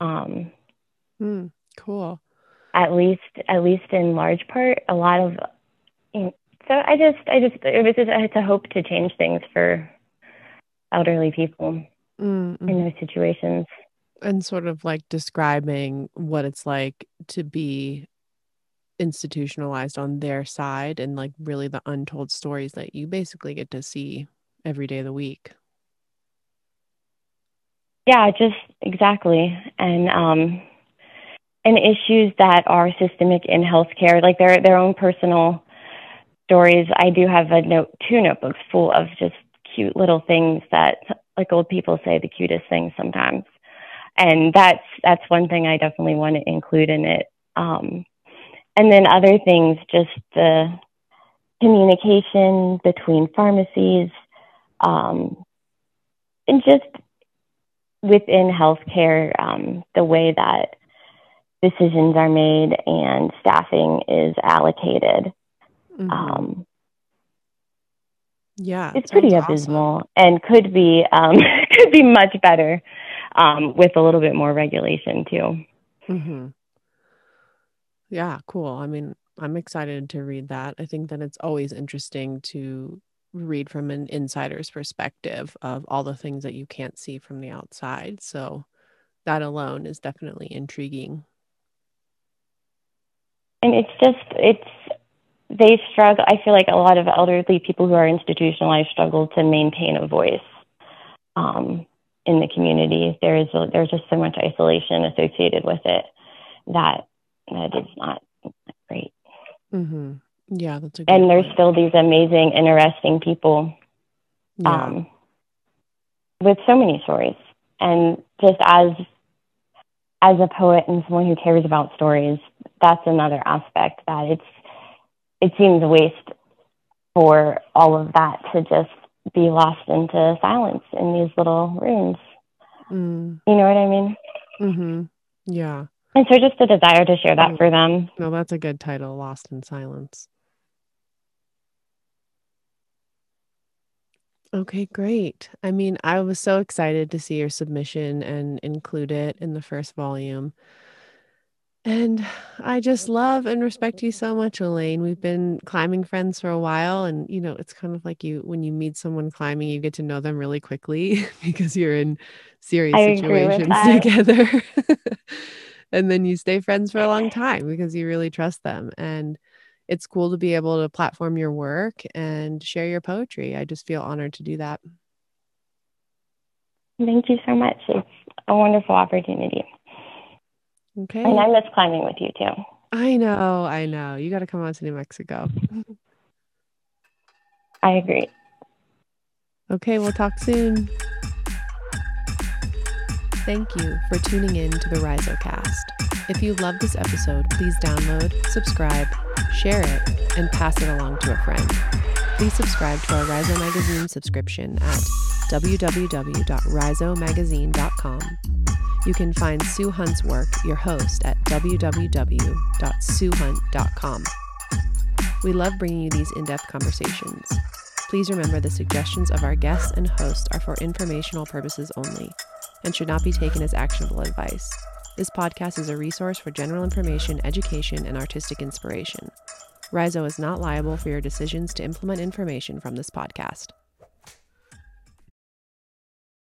Um, Mm. Cool. at least at least in large part a lot of you know, so i just i just it was just it's a hope to change things for elderly people Mm, mhm. in those situations and sort of like describing what it's like to be institutionalized on their side and like really the untold stories that you basically get to see every day of the week. yeah, just exactly. And um, and issues that are systemic in healthcare, like their their own personal stories. I do have a note, two notebooks full of just cute little things that, like old people say, the cutest things sometimes. And that's that's one thing I definitely want to include in it. Um, and then other things, just the communication between pharmacies, um, and just within healthcare, um, the way that decisions are made and staffing is allocated. Mm-hmm. Um, yeah, it's pretty abysmal awesome. and could be um, [laughs] could be much better um, with a little bit more regulation too. Mm-hmm. Yeah, cool. I mean, I'm excited to read that. I think that it's always interesting to read from an insider's perspective of all the things that you can't see from the outside. So that alone is definitely intriguing. And it's just, it's, they struggle. I feel like a lot of elderly people who are institutionalized struggle to maintain a voice um, in the community. There is, a, there's just so much isolation associated with it that that is not great. Mm-hmm. Yeah, that's a and there's point. still these amazing, interesting people yeah. um, with so many stories. And just as as a poet and someone who cares about stories, that's another aspect that it's it seems a waste for all of that to just be lost into silence in these little rooms. Mm. You know what I mean? Mm-hmm. Yeah. And so just a desire to share that for them. No, that's a good title, Lost in Silence. Okay, great. I mean, I was so excited to see your submission and include it in the first volume. And I just love and respect you so much, Elaine. We've been climbing friends for a while. And, you know, it's kind of like you, when you meet someone climbing, you get to know them really quickly [laughs] because you're in serious I situations together. [laughs] and then you stay friends for a long time because you really trust them. And it's cool to be able to platform your work and share your poetry. I just feel honored to do that. Thank you so much. It's a wonderful opportunity. Okay. And I miss climbing with you too. I know, I know. You got to come out to New Mexico. I agree. Okay, we'll talk soon. Thank you for tuning in to the RhizoCast. If you love this episode, please download, subscribe, share it, and pass it along to a friend. Please subscribe to our Rhizo Magazine subscription at www.rhizomagazine.com. You can find Sue Hunt's work, your host, at www.suehunt.com. We love bringing you these in depth conversations. Please remember the suggestions of our guests and host are for informational purposes only and should not be taken as actionable advice. This podcast is a resource for general information, education, and artistic inspiration. Rhizo is not liable for your decisions to implement information from this podcast.